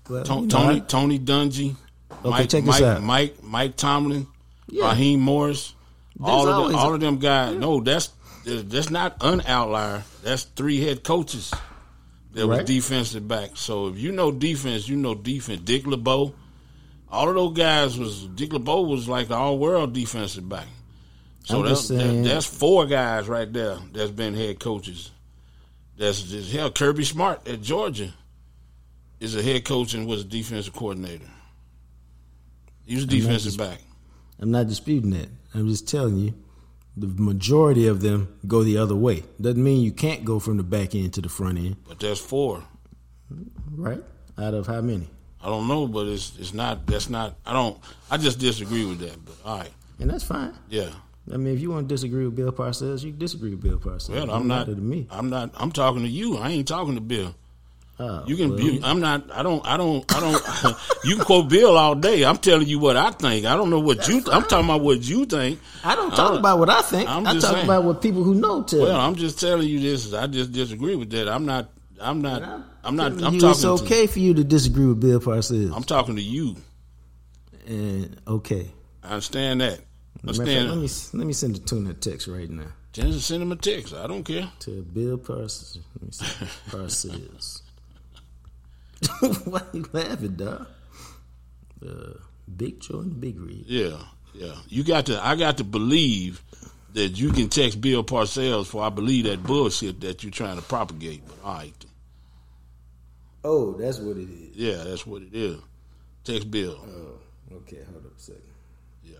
Well, To- you know, Tony Tony Dungy, Okay, Mike, check this Mike, out. Mike Mike Tomlin, Yeah. Raheem Morris, all of them, all of them guys. No, that's that's not an outlier. That's three head coaches that Right. defensive back. So if you know defense, you know defense. Dick LeBeau, all of those guys was Dick LeBeau was like the all world defensive back. So I'm that's just saying- that, that's four guys right there that's been head coaches. That's just hell. Kirby Smart at Georgia is a head coach and was a defensive coordinator. He was a defensive just- back. I'm not disputing that. I'm just telling you, the majority of them go the other way. Doesn't mean you can't go from the back end to the front end, But that's four. right? Out of how many? I don't know, but it's it's not. That's not. I don't. I just disagree with that. But all right, And that's fine. yeah. I mean, if you want to disagree with Bill Parcells, you can disagree with Bill Parcells. Well, I'm not. to me. I'm not. I'm talking to you. I ain't talking to Bill. Oh, You can. well, You, I'm not. I don't. I don't. I don't. you can quote Bill all day. I'm telling you what I think. I don't know what you. I'm talking about what you think. I don't talk uh, about what I think. I'm I talk saying. about what people who know tell Well, me. I'm just telling you this. I just disagree with that. I'm not. I'm not. I'm not. I'm you talking. It's okay for you to disagree with Bill Parcells. I'm talking to you. and okay. I understand that. Fact, Let me let me send it to him a text right now Just send him a text. I don't care. to Bill Parcells. Let me see. Parcells. Why you laughing, dog? Uh, Big Joe and Big Rig. Yeah, yeah. You got to. I got to believe that you can text Bill Parcells for I believe that bullshit that you're trying to propagate. But all right, Oh, that's what it is. yeah, that's what it is. Text Bill. Oh, okay. Hold up a second. Yeah.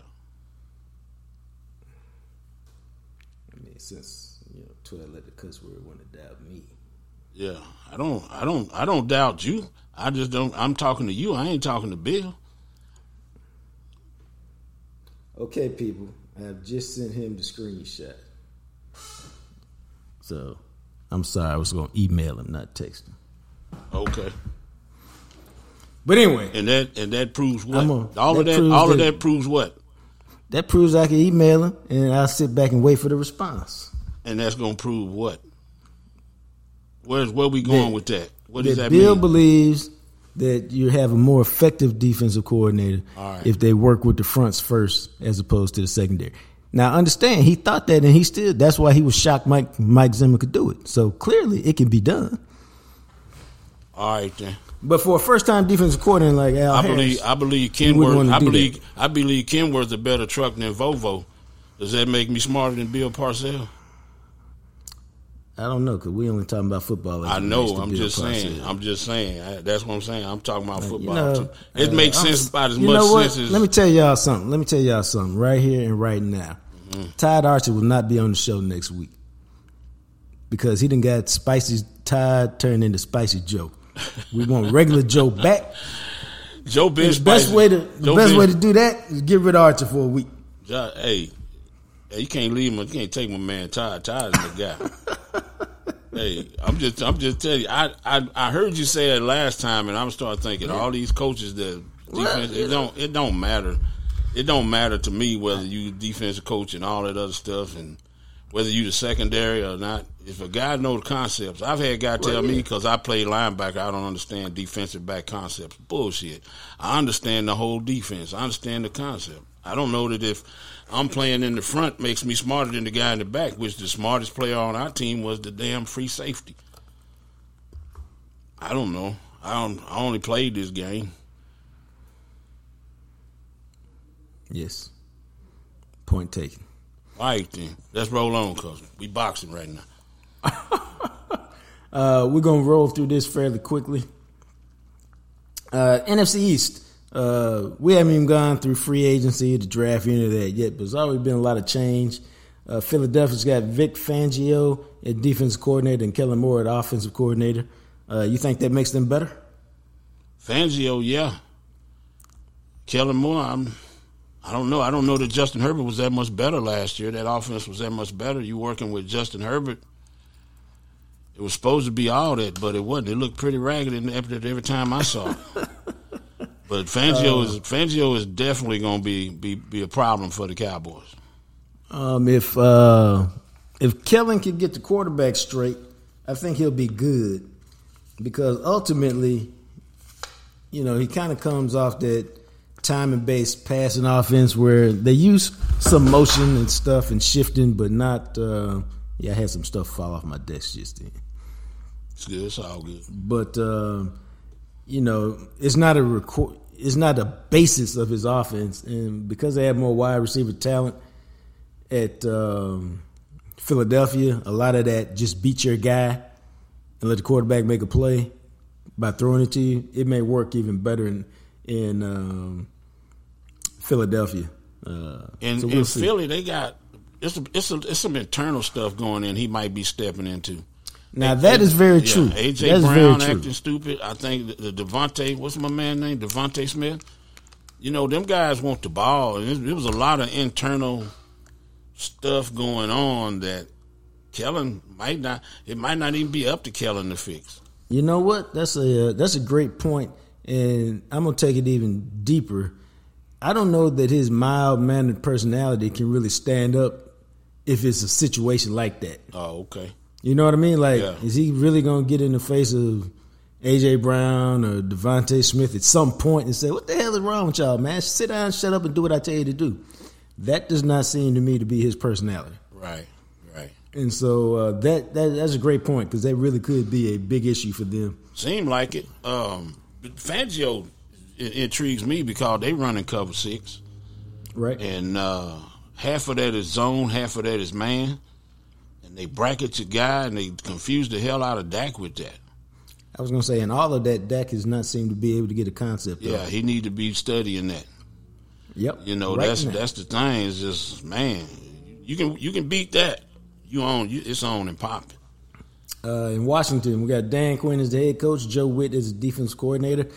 I mean, since you know, Twitter let the cuss word want to doubt me. Yeah, I don't, I don't, I don't doubt you. I just don't. I'm talking to you. I ain't talking to Bill. Okay, people, I have just sent him the screenshot. So, I'm sorry, I was going to email him, not text him. Okay, But anyway, and that and that proves what? All of that that, all of that- that proves what? That proves I can email him, and I'll sit back and wait for the response. And that's gonna prove what? Where's where we going That- with that? What does that Bill mean? believes that you have a more effective defensive coordinator right. if they work with the fronts first as opposed to the secondary. Now, understand he thought that, and he still. That's why he was shocked Mike Mike Zimmer could do it. So clearly, it can be done. All right then. But for a first time defensive coordinator like Al I Harris, believe I believe Kenworth. I believe that. I believe Kenworth's a better truck than Volvo. Does that make me smarter than Bill Parcells? I don't know because we only talking about football. I know. relates to I'm just saying. I'm just saying. That's what I'm saying. I'm talking about football. You know. It uh, makes I'm- sense about as much sense as Let me tell y'all something. Let me tell y'all something right here and right now. Mm-hmm. Todd Archer will not be on the show next week because he didn't got spicy Todd turned into spicy Joe. We want regular Joe back. Joe Ben The best way to the Joe best Ben- way to do that is get rid of Archer for a week. Jo- hey, hey, you can't leave him. You can't take my man Todd. Todd is the guy. hey, I'm just, I'm just telling you. I, I, I heard you say it last time, and I'm starting thinking all these coaches that defense. It don't, it don't matter. It don't matter to me whether you defensive coach and all that other stuff, and whether you the secondary or not. If a guy know the concepts, I've had guys tell me because I play linebacker, I don't understand defensive back concepts. Bullshit. I understand the whole defense. I understand the concept. I don't know that if I'm playing in the front makes me smarter than the guy in the back, which the smartest player on our team was the damn free safety. I don't know. I don't. I only played this game. Yes. Point taken. All right then, let's roll on, cause we boxing right now. Uh, we're gonna roll through this fairly quickly. Uh, NFC East. Uh, we haven't even gone through free agency, the draft, any of that yet, but there's always been a lot of change. Uh, Philadelphia's got Vic Fangio at defensive coordinator and Kellen Moore at offensive coordinator. Uh, you think that makes them better? Fangio, yeah. Kellen Moore, I'm. I don't know. I don't know that Justin Herbert was that much better last year. That offense was that much better. You working with Justin Herbert. It was supposed to be all that, but it wasn't. It looked pretty ragged in- every, every time I saw it. but Fangio is Fangio is definitely going to be, be be a problem for the Cowboys. Um, if uh, if Kellen can get the quarterback straight, I think he'll be good because ultimately, you know, he kind of comes off that timing based passing offense where they use some motion and stuff and shifting, but not. Uh, yeah, I had some stuff fall off my desk just then. It's good. It's all good. But uh, you know, it's not a record. It's not a basis of his offense, and because they have more wide receiver talent at um, Philadelphia, a lot of that just beat your guy and let the quarterback make a play by throwing it to you. It may work even better in in um, Philadelphia. Uh, In, so we'll see. Philly, they got it's a, it's, a, it's some internal stuff going in. He might be stepping into. Now that is very Yeah, true. AJ That's Brown very true. acting stupid. I think the, the DeVonta, what's my man name? DeVonta Smith. You know, them guys want the ball, and it, it was a lot of internal stuff going on that Kellen might not. It might not even be up to Kellen to fix. You know what? That's a uh, that's a great point, and I'm gonna take it even deeper. I don't know that his mild mannered personality can really stand up if it's a situation like that. Oh, okay. You know what I mean? Like, Yeah. is he really gonna get in the face of AJ Brown or DeVonta Smith at some point and say, "What the hell is wrong with y'all, man? Sit down, shut up, and do what I tell you to do." That does not seem to me to be his personality. Right, right. And so uh, that, that that's a great point because that really could be a big issue for them. Seem like it. Um, but Fangio i- intrigues me because they run in cover six. Right. and uh, half of that is zone, half of that is man, and they bracket your guy and they confuse the hell out of Dak with that. I was gonna say, and all of that, Dak has not seemed to be able to get a concept. Yeah, of. he need to be studying that. Yep. You know, Right that's now. that's the thing. Is just man, you can you can beat that. You own you, it's on and popping. Uh, in Washington, we got Dan Quinn as the head coach, Joe Whitt as the defense coordinator.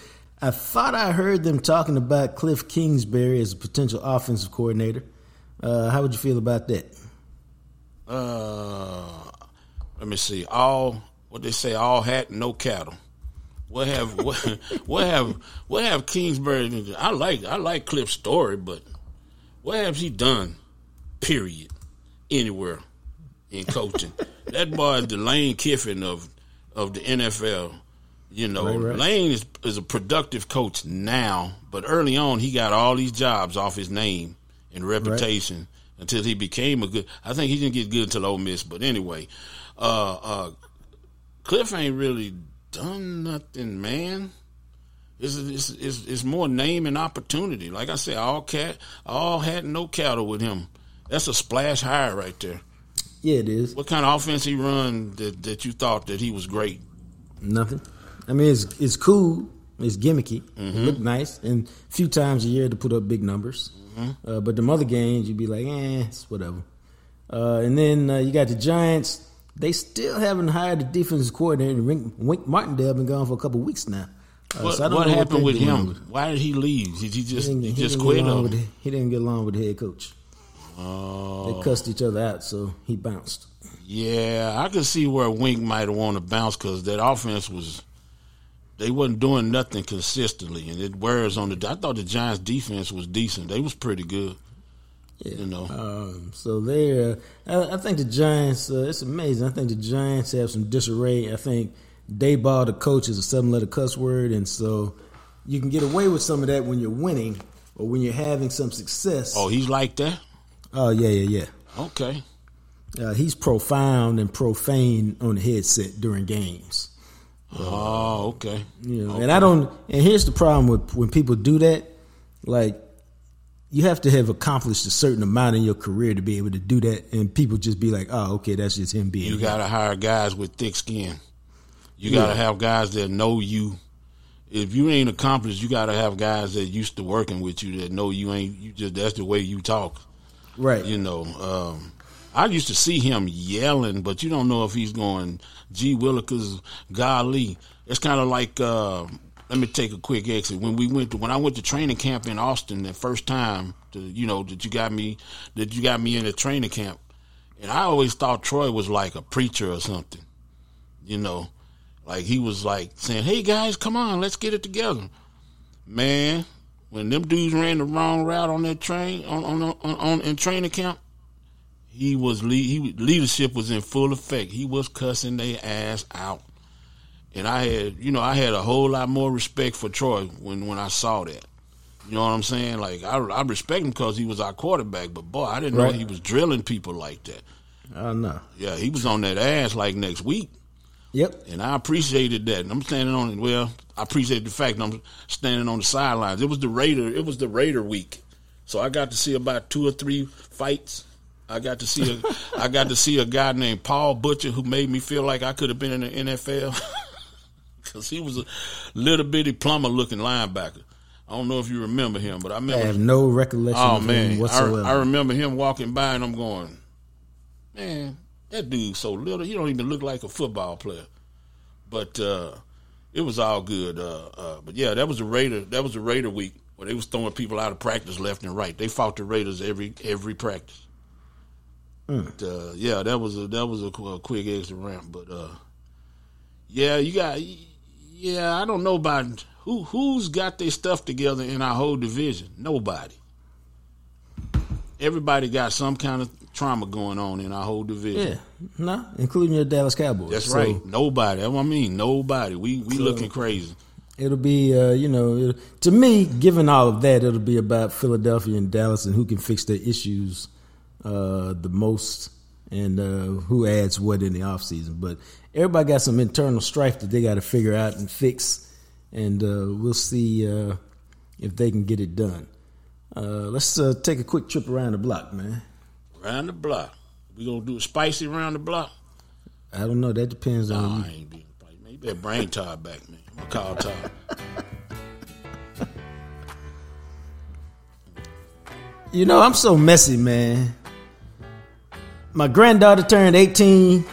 I thought I heard them talking about Cliff Kingsbury as a potential offensive coordinator. Uh, how would you feel about that? Uh, let me see. All what they say, all hat, no cattle. What have what, what have what have Kingsbury? I like I like Cliff's story, but what has he done? Period. Anywhere in coaching, that boy is the Lane Kiffin of of the NFL. You know, Right, right. Lane is is a productive coach now, but early on he got all these jobs off his name and reputation until he became a good. I think he didn't get good until Ole Miss, but anyway, uh, uh, Cliff ain't really done nothing, man. It's, it's, it's, it's more name and opportunity. Like I said, all cat, all had no cattle with him. That's a splash hire right there. Yeah, it is. What kind of offense he run that, that you thought that he was great? Nothing. I mean, it's it's cool. It's gimmicky. Mm-hmm. It look nice, and a few times a year to put up big numbers. Mm-hmm. Uh, but the other games, you'd be like, eh, it's whatever. Uh, and then uh, you got the Giants. They still haven't hired the defensive coordinator. Wink, Wink Martindale been gone for a couple weeks now. Uh, What, so I don't what happened they're with him? with- Why did he leave? Did he just He he, just quit? the, he didn't get along with the head coach. Oh. They cussed each other out, so he bounced. Yeah, I could see where Wink might wanted to bounce because that offense was they wasn't doing nothing consistently, and it wears on the. I thought the Giants' defense was decent. They was pretty good. Yeah. You know. Um, so they, uh, I, I think the Giants. Uh, it's amazing. I think the Giants have some disarray. I think Daboll, the coach, is a seven-letter cuss word, and so you can get away with some of that when you're winning or when you're having some success. Oh, he's like that. Oh, yeah, yeah, yeah. Okay. Uh, he's profound and profane on the headset during games. Oh, okay. You know, and I don't. And here's the problem with when people do that. Like, you have to have accomplished a certain amount in your career to be able to do that, and people just be like, "Oh, okay, that's just him being." You got to hire guys with thick skin. You got to have guys that know you. If you ain't accomplished, you got to have guys that used to working with you that know you ain't. You just that's the way you talk. right. You know, um, I used to see him yelling, but you don't know if he's going, gee willikers, golly. It's kind of like, uh, let me take a quick exit. When we went to, when I went to training camp in Austin the first time, to, you know, that you got me, that you got me in a training camp. And I always thought Troy was like a preacher or something, you know, like he was like saying, hey guys, come on, let's get it together. Man, when them dudes ran the wrong route on that train, on, on, on, on in training camp, he was le- he leadership was in full effect. He was cussing their ass out, and I had you know I had a whole lot more respect for Troy when when I saw that. You know what I'm saying? Like I, I respect him because he was our quarterback, but boy, I didn't Right. know he was drilling people like that. Oh no. Yeah, he was on that ass like next week, Yep. and I appreciated that. And I'm standing on it well, I appreciate the fact that I'm standing on the sidelines. It was the Raider, it was the Raider week, so I got to see about two or three fights. I got to see a, I got to see a guy named Paul Butcher who made me feel like I could have been in the NFL because he was a little bitty plumber looking linebacker. I don't know if you remember him, but I I remember. have no recollection Oh man, I, whatsoever. I remember him walking by, and I'm going, man, that dude's so little. He don't even look like a football player. But uh, it was all good. Uh, uh, but yeah, that was the Raider. That was the Raider week where they was throwing people out of practice left and right. They fought the Raiders every every practice. But, uh, yeah, that was a that was a, a quick exit ramp. But uh, yeah, you got yeah. I don't know about who who's got their stuff together in our whole division. Nobody. Everybody got some kind of trauma going on in our whole division. yeah. No, including your Dallas Cowboys. That's So, right. Nobody. That's what I mean. Nobody. We we looking crazy. It'll be, uh, you know, to me, given all of that, it'll be about Philadelphia and Dallas and who can fix their issues uh, the most and uh, who adds what in the offseason. But everybody got some internal strife that they got to figure out and fix, and uh, we'll see uh, if they can get it done. Uh, let's uh, take a quick trip around the block, man. Around the block. We gonna do it spicy around the block. I don't know. That depends on Nah. I ain't being spicy. Man, you better bring Todd back, man. I'm gonna call Todd. You know, I'm so messy, man. My granddaughter turned 18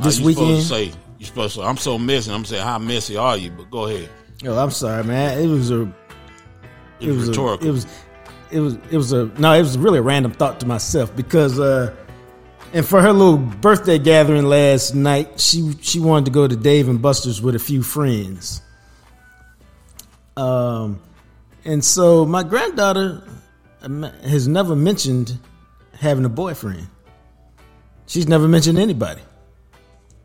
this you weekend. Say, you supposed to. I'm so messy. I'm saying, how messy are you? But go ahead. Oh, I'm sorry, man. It was a. It, It was was a, rhetorical. it was. It was. It was a. No, it was really a random thought to myself because, uh, and for her little birthday gathering last night, she she wanted to go to Dave and Buster's with a few friends. Um, and so my granddaughter um, has never mentioned having a boyfriend. She's never mentioned anybody,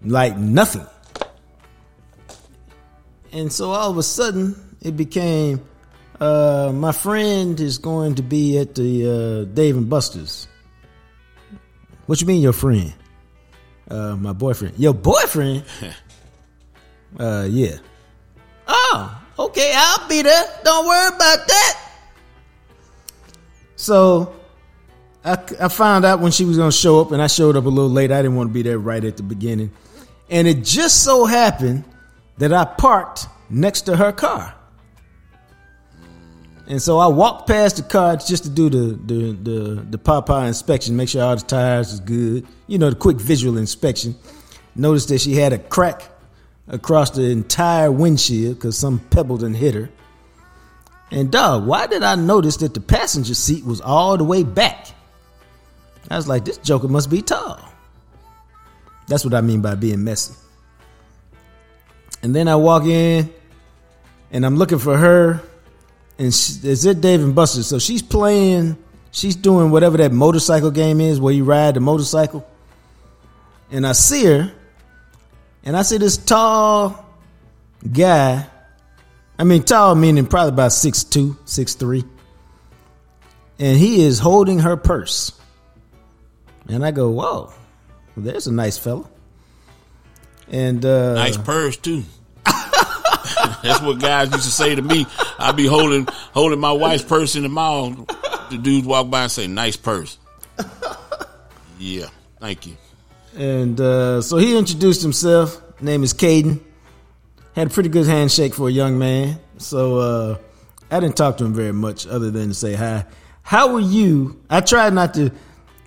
like nothing. And so all of a sudden, it became uh, my friend is going to be at the uh, Dave and Buster's. What you mean, your friend? Uh, my boyfriend. Your boyfriend? uh, yeah. Oh, okay. I'll be there. Don't worry about that. So I, I found out when she was going to show up, and I showed up a little late. I didn't want to be there right at the beginning. And it just so happened that I parked next to her car. And so I walked past the car just to do the the the, the Popeye inspection, make sure all the tires is good. You know, the quick visual inspection. Noticed that she had a crack across the entire windshield because some pebble done hit her. And dog, why did I notice that the passenger seat was all the way back? I was like, this joker must be tall. That's what I mean by being messy. And then I walk in and I'm looking for her and she, it's at Dave and Buster's. So she's playing, she's doing whatever that motorcycle game is where you ride the motorcycle. And I see her, and I see this tall guy. I mean, tall meaning probably about 6'2, 6'3. And he is holding her purse. And I go, whoa, there's a nice fella. And uh, nice purse too. That's what guys used to say to me. I'd be holding holding my wife's purse in the mall. The dudes walk by and say, "Nice purse." Yeah, thank you. And uh, so he introduced himself. Name is Caden. Had a pretty good handshake for a young man. So uh, I didn't talk to him very much other than to say hi. How are you? I tried not to.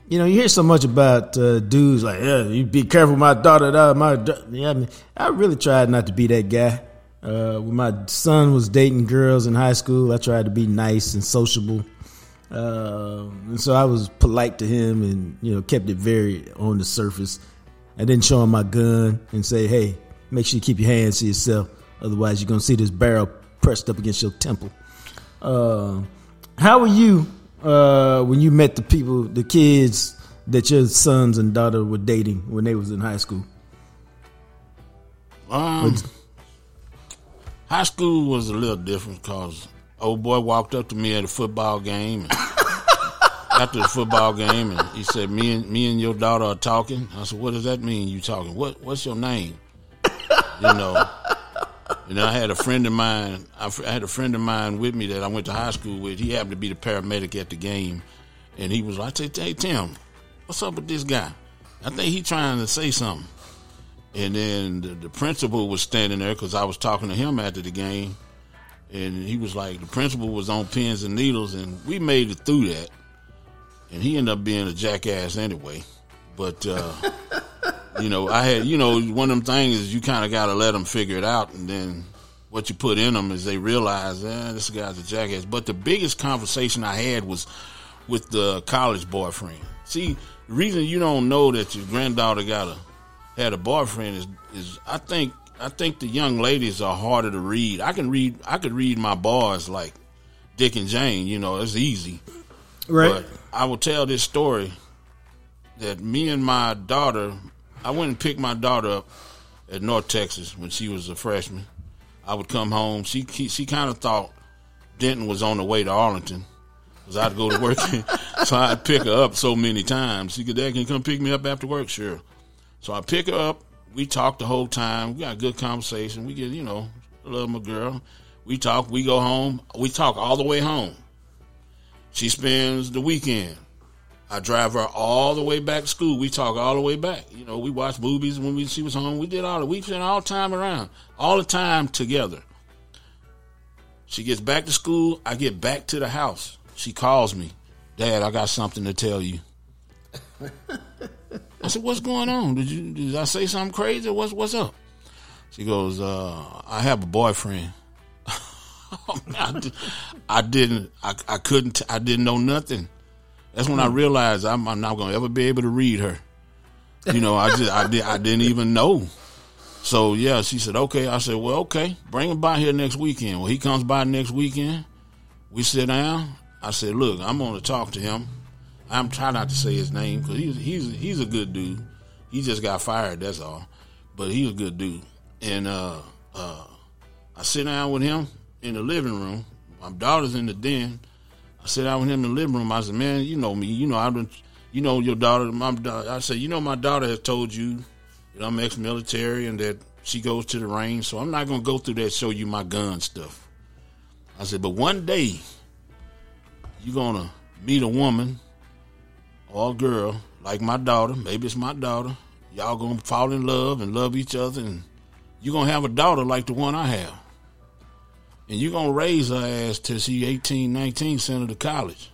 You know, you hear so much about uh, dudes like, yeah, you be careful, my daughter. da- My, da-" yeah, I mean, I really tried not to be that guy. Uh, when my son was dating girls in high school, I tried to be nice and sociable. Uh, and so I was polite to him and, you know, kept it very on the surface. I didn't show him my gun and say, hey, make sure you keep your hands to yourself. Otherwise, you're going to see this barrel pressed up against your temple. Uh, how were you uh, when you met the people, the kids that your sons and daughter were dating when they was in high school? Um, high school was a little different because old boy walked up to me at a football game. And after the football game, and he said, "Me and me and your daughter are talking." I said, "What does that mean? You talking? What What's your name?" You know. And I had a friend of mine. I had a friend of mine with me that I went to high school with. He happened to be the paramedic at the game, and he was like, "Hey Tim, what's up with this guy? I think he trying to say something." And then the, the principal was standing there because I was talking to him after the game, and he was like, the principal was on pins and needles, and we made it through that. And he ended up being a jackass anyway. But uh, you know, I had you know one of them things is you kind of got to let them figure it out, and then what you put in them is they realize, eh, this guy's a jackass. But the biggest conversation I had was with the college boyfriend. See, the reason you don't know that your granddaughter got a had a boyfriend is is I think I think the young ladies are harder to read. I can read I could read my bars like Dick and Jane, you know, it's easy. Right. But I will tell this story that me and my daughter I went and picked my daughter up at North Texas when she was a freshman. I would come home. She she kind of thought Denton was on the way to Arlington because I'd go to work, so I'd pick her up so many times. She could, Dad, can you come pick me up after work? Sure. So I pick her up. We talk the whole time. We got a good conversation. We get, you know, I love my girl. We talk. We go home. We talk all the way home. She spends the weekend. I drive her all the way back to school. We talk all the way back. You know, we watch movies when we, she was home. We did all the we spent all the time around, all the time together. She gets back to school. I get back to the house. She calls me, Dad. I got something to tell you. I said, "What's going on? Did you did I say something crazy? What's what's up?" She goes, uh, "I have a boyfriend." I, did, I didn't. I, I couldn't. I didn't know nothing. That's when I realized I'm, I'm not going to ever be able to read her. You know, I just I did I didn't even know. So yeah, she said, "Okay." I said, "Well, okay. Bring him by here next weekend." Well, he comes by next weekend. We sit down. I said, "Look, I'm going to talk to him." I'm trying not to say his name because he's he's he's a good dude. He just got fired. That's all, but he's a good dude. And uh, uh, I sit down with him in the living room. My daughter's in the den. I sit down with him in the living room. I said, "Man, you know me. You know I've been. You know your daughter. My daughter. I said, you know my daughter has told you that I'm ex-military and that she goes to the range. So I'm not gonna go through that. Show you my gun stuff. I said, but one day you're gonna meet a woman." or a girl like my daughter, maybe it's my daughter, y'all gonna fall in love and love each other, and you're gonna have a daughter like the one I have. And you're gonna raise her ass till she 18, 19, send her to college.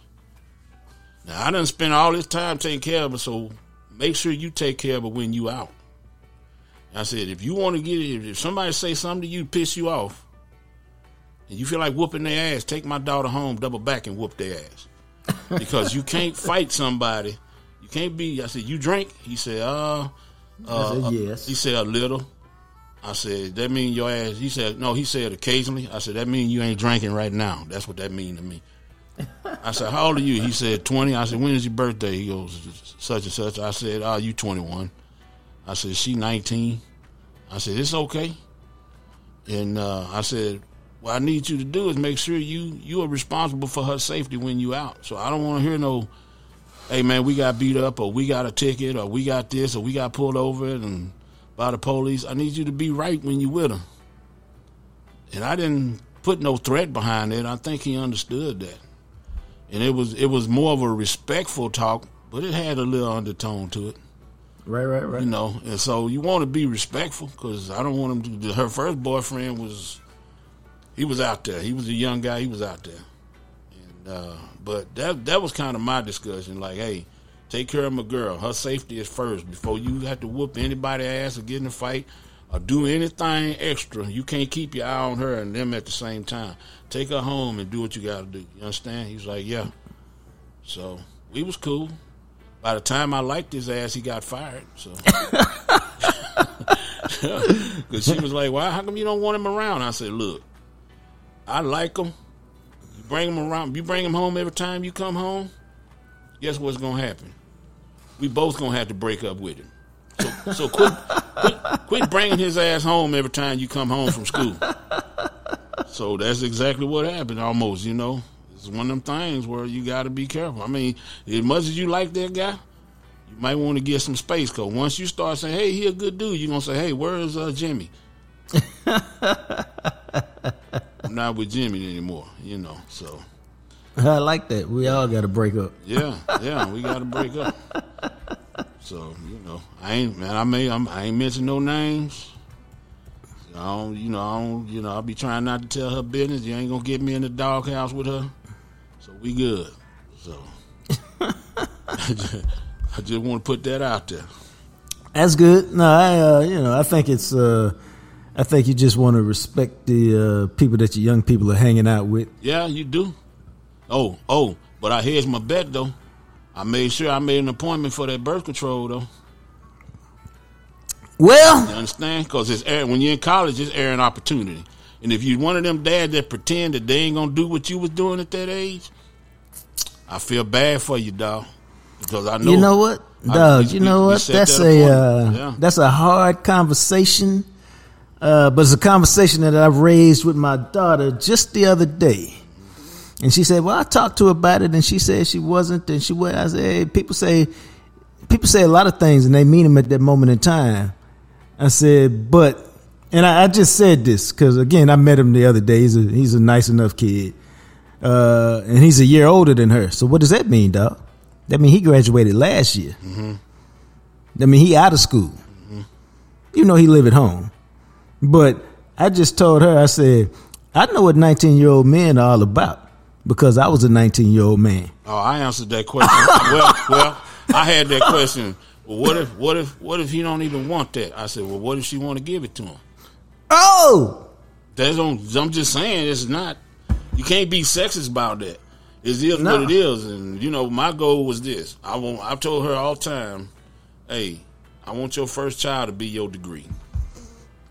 Now I done spent all this time taking care of her, so make sure you take care of her when you out. I said, if you want to get it, if somebody say something to you, piss you off, and you feel like whooping their ass, take my daughter home, double back and whoop their ass because you can't fight somebody. You can't be. I said, you drink. He said, uh, uh said, yes. He said a little. I said, that mean your ass. He said, no. He said occasionally. I said, that mean you ain't drinking right now. That's what that mean to me. I said, how old are you? He said, 20. I said, when is your birthday? He goes, such and such. I said, oh, you 21. I said, she 19. I said, it's okay. And uh, I said, what I need you to do is make sure you you are responsible for her safety when you out. So I don't want to hear no, hey man, we got beat up or we got a ticket or we got this or we got pulled over and by the police. I need you to be right when you with her. And I didn't put no threat behind it. I think he understood that, and it was it was more of a respectful talk, but it had a little undertone to it. Right, right, right. You know, and so you want to be respectful because I don't want him to. Her first boyfriend was he was out there. He was a young guy. He was out there. And uh, but that that was kind of my discussion. Like, hey, take care of my girl. Her safety is first before you have to whoop anybody ass or get in a fight or do anything extra. You can't keep your eye on her and them at the same time. Take her home and do what you got to do. You understand? He's like, yeah. So we was cool. By the time I liked his ass, he got fired. So. Because she was like, "Why? How come you don't want him around?" I said, "Look, I like him. You bring him around. You bring him home every time you come home. Guess what's gonna happen? We both gonna have to break up with him. So, so quit, quit, quit bringing his ass home every time you come home from school. So that's exactly what happened. Almost, you know, it's one of them things where you got to be careful. I mean, as much as you like that guy, you might want to get some space. Cause once you start saying, "Hey, he a good dude," you're gonna say, "Hey, where is uh, Jimmy?" I'm not with Jimmy anymore, you know. So I like that. We all got to break up. yeah, yeah, we got to break up. So you know, I ain't man. I may I'm, I ain't mention no names. I don't, you know, I don't, you know, I'll be trying not to tell her business. You ain't gonna get me in the doghouse with her, so we good. So I just, I just want to put that out there. That's good. No, I uh, you know I think it's uh, I think you just want to respect the uh, people that your young people are hanging out with. Yeah, you do. Oh, oh, but I here's my bet though. I made sure I made an appointment for that birth control though. Well, You understand? Because it's air, when you're in college, it's air an opportunity. And if you one of them dads that pretend that they ain't gonna do what you was doing at that age, I feel bad for you, dog. Because I know you know what, I- you we- know what? That's that a uh, Yeah. that's a hard conversation, uh, but it's a conversation that I've raised with my daughter just the other day. And she said, "Well, I talked to her about it, and she said she wasn't, and she was." I said, hey, "People say, people say a lot of things, and they mean them at that moment in time." I said, "But," and I, I just said this because again, I met him the other day. He's a he's a nice enough kid, uh, and he's a year older than her. So what does that mean, dog? That mean he graduated last year. That mean he out of school. You know he live at home. But I just told her, I said, I know what 19 year old men are all about because I was a 19 year old man. Oh, I answered that question. well, well, I had that question. Well, what if, what if, what if he don't even want that? I said, well, what if she want to give it to him? Oh, That's on. I'm just saying, it's not. You can't be sexist about that. It is No. what it is, and you know, my goal was this. I want. I told her all the time, "Hey, I want your first child to be your degree."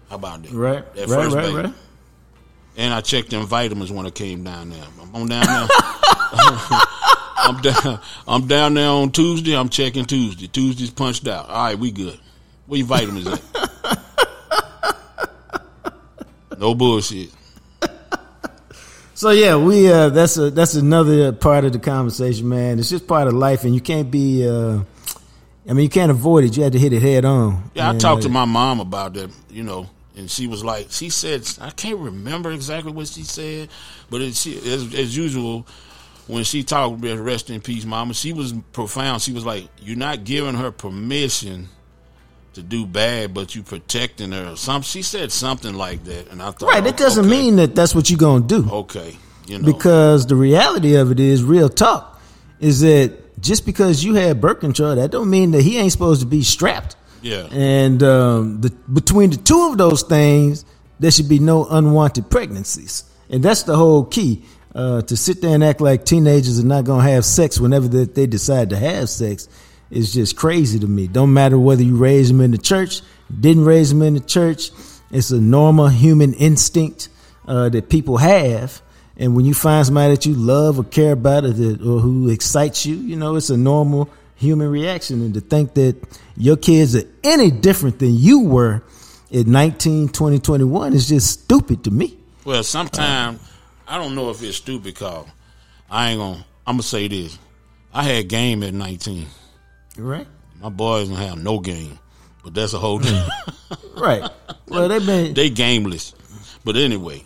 How about that? right, That right, first right, baby. right. And I checked them vitamins when I came down there. I'm on down there. I'm down. I'm down there on Tuesday. I'm checking Tuesday. Tuesday's punched out. All right, we good. Where your vitamins at? no bullshit. So yeah, we uh, that's a that's another part of the conversation, man. It's just part of life, and you can't be. Uh, I mean, you can't avoid it. You had to hit it head on. Yeah, I talked uh, to my mom about that, you know, and she was like, she said, I can't remember exactly what she said, but it, she, as, as usual, when she talked, rest in peace, mama, she was profound. She was like, you're not giving her permission to do bad, but you protecting her. Some she said something like that, and I thought, Right. It doesn't okay, mean that that's what you're gonna do. okay, you know, Because the reality of it is, real talk, is that just because you had birth control, that don't mean that he ain't supposed to be strapped. Yeah, And um, the, between the two of those things, there should be no unwanted pregnancies, and that's the whole key. Uh, to sit there and act like teenagers are not going to have sex whenever they, they decide to have sex is just crazy to me. Don't matter whether you raise them in the church, didn't raise them in the church. It's a normal human instinct uh, that people have. And when you find somebody that you love or care about or, that, or who excites you, you know, it's a normal human reaction. And to think that your kids are any different than you were at 19, 20, 21 is just stupid to me. Well, sometimes I don't know if it's stupid call. I ain't gonna. I'm gonna say this. I had game at 19. Right? My boys don't have no game, but that's a whole. thing. Right. Well, they've been, they gameless. But anyway,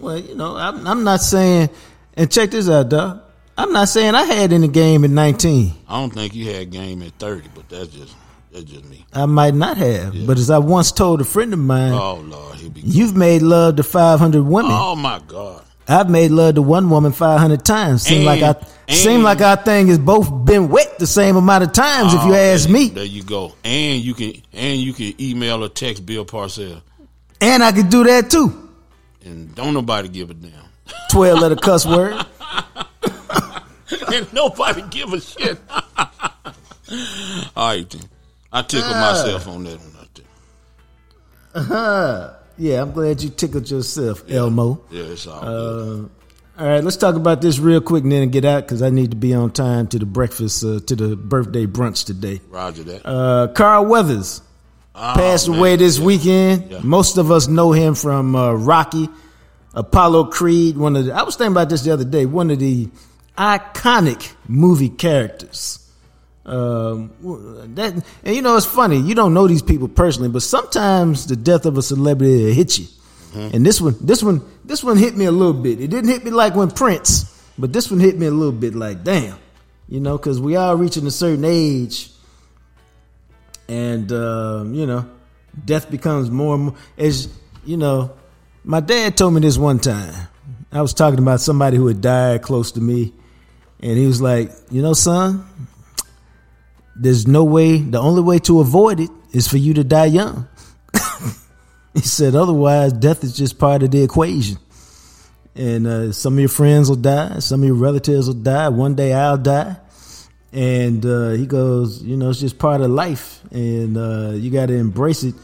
well, you know, I'm, I'm not saying, and check this out, dog. I'm not saying I had any game at 19. I don't think you had game at 30, but that's just that's just me. I might not have. But as I once told a friend of mine, Oh Lord, you've made love to 500 women. Oh my God. I've made love to one woman 500 times. Seem like I, And- seem like our thing has both been wet the same amount of times, if you Oh, ask there, me. There you go. And you can and you can email or text Bill Parcell, And I could do that too. and don't nobody give a damn. 12 letter cuss word. and nobody give a shit. All right, then. I tickled Ah. myself on that one. Out there. Yeah, I'm glad you tickled yourself, Elmo. Yeah, it's all good. All right, let's talk about this real quick and then get out because I need to be on time to the breakfast, uh, to the birthday brunch today. Roger that. Uh, Carl Weathers Oh, passed man. away this weekend. Yeah. Most of us know him from uh, Rocky, Apollo Creed. One of the, I was thinking about this the other day. One of the iconic movie characters. Um, that and you know it's funny. You don't know these people personally, but sometimes the death of a celebrity will hit you. And this one, this one, this one hit me a little bit. It didn't hit me like when Prince, but this one hit me a little bit like damn. You know, because we are reaching a certain age and um, you know, death becomes more and more. As you know, my dad told me this one time. I was talking about somebody who had died close to me, and he was like, "You know, son, there's no way. The only way to avoid it is for you to die young." he said, "Otherwise, death is just part of the equation." And uh, some of your friends will die, some of your relatives will die. One day I'll die. And uh, he goes, you know, it's just part of life, and uh, you got to embrace it,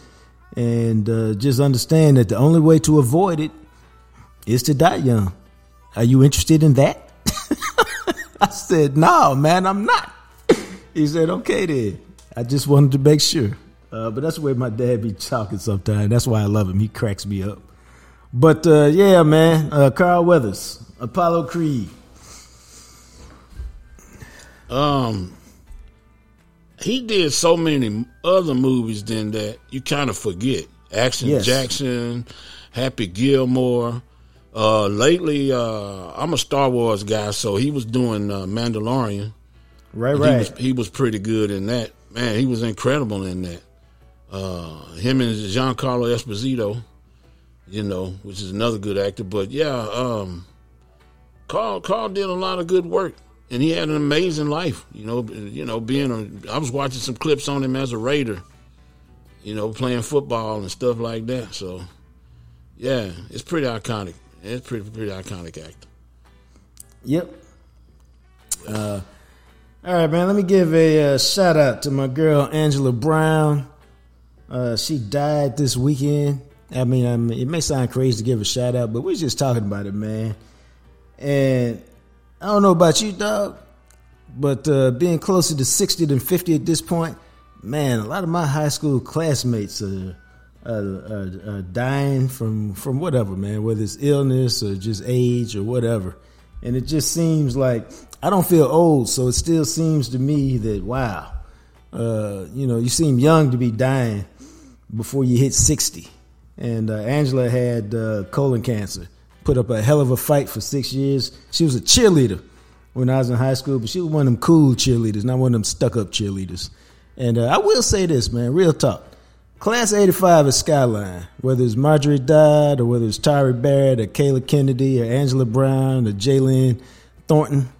and uh, just understand that the only way to avoid it is to die young. Are you interested in that? I said, no, man, I'm not. He said, okay, then. I just wanted to make sure. Uh, but that's the way my dad be talking sometimes. That's why I love him. He cracks me up. But uh, yeah, man, uh, Carl Weathers, Apollo Creed. Um, he did so many other movies than that you kind of forget. Action Yes. Jackson, Happy Gilmore. Uh, lately, uh, I'm a Star Wars guy, so he was doing uh, Mandalorian. Right, He right. was he was pretty good in that. Man, he was incredible in that. Uh, him and Giancarlo Esposito, you know, which is another good actor. But yeah, um, Carl Carl did a lot of good work, and he had an amazing life. You know, you know, being a, I was watching some clips on him as a Raider, you know, playing football and stuff like that. So, yeah, it's pretty iconic. It's pretty pretty iconic act. Yep. Uh, all right, man. Let me give a uh, shout out to my girl Angela Brown. Uh, she died this weekend. I mean, I mean, it may sound crazy to give a shout out, but we're just talking about it, man. And I don't know about you, dog, but uh, being closer to sixty than fifty at this point, man, a lot of my high school classmates are, are, are dying from from whatever, man, whether it's illness or just age or whatever. And it just seems like I don't feel old, so it still seems to me that wow, uh, you know, you seem young to be dying before you hit sixty. And uh, Angela had uh, colon cancer. Put up a hell of a fight for six years. She was a cheerleader when I was in high school, but she was one of them cool cheerleaders, not one of them stuck up cheerleaders. And uh, I will say this, man, real talk. Class 85 is Skyline, whether it's Marjorie Dodd or whether it's Tyree Barrett or Kayla Kennedy or Angela Brown or Jalen Thornton.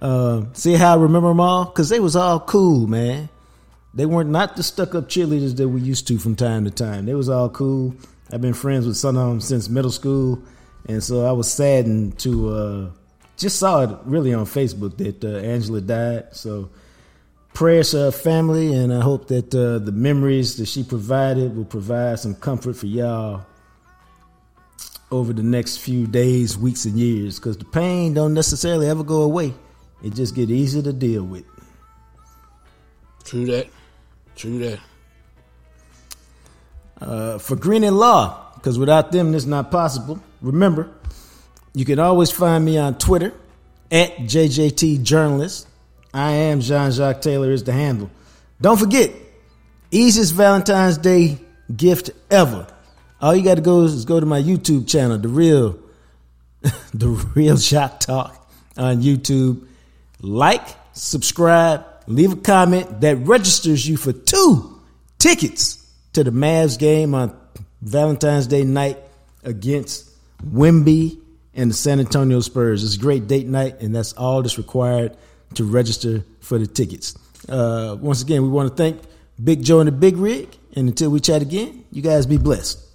Uh, see how I remember them all? Because they was all cool, man. They weren't not the stuck up cheerleaders that we used to from time to time. They was all cool. I've been friends with some of them since middle school, and so I was saddened to uh, just saw it really on Facebook that uh, Angela died. So prayers to her family, and I hope that uh, the memories that she provided will provide some comfort for y'all over the next few days, weeks, and years. Because the pain don't necessarily ever go away; it just get easier to deal with. True that. True that. uh, for Greening Law, because without them, this is not possible. Remember, you can always find me on Twitter at JJT Journalist. I am Jean Jacques Taylor is the handle. Don't forget, easiest Valentine's Day gift ever. All you got to go is, go to my YouTube channel, the real, the real Jacques Talk on YouTube. Like, subscribe, leave a comment that registers you for two tickets to the Mavs game on Valentine's Day night against Wemby and the San Antonio Spurs. It's a great date night, and that's all that's required to register for the tickets. Uh, once again, we want to thank Big Joe and the Big Rig, and until we chat again, you guys be blessed.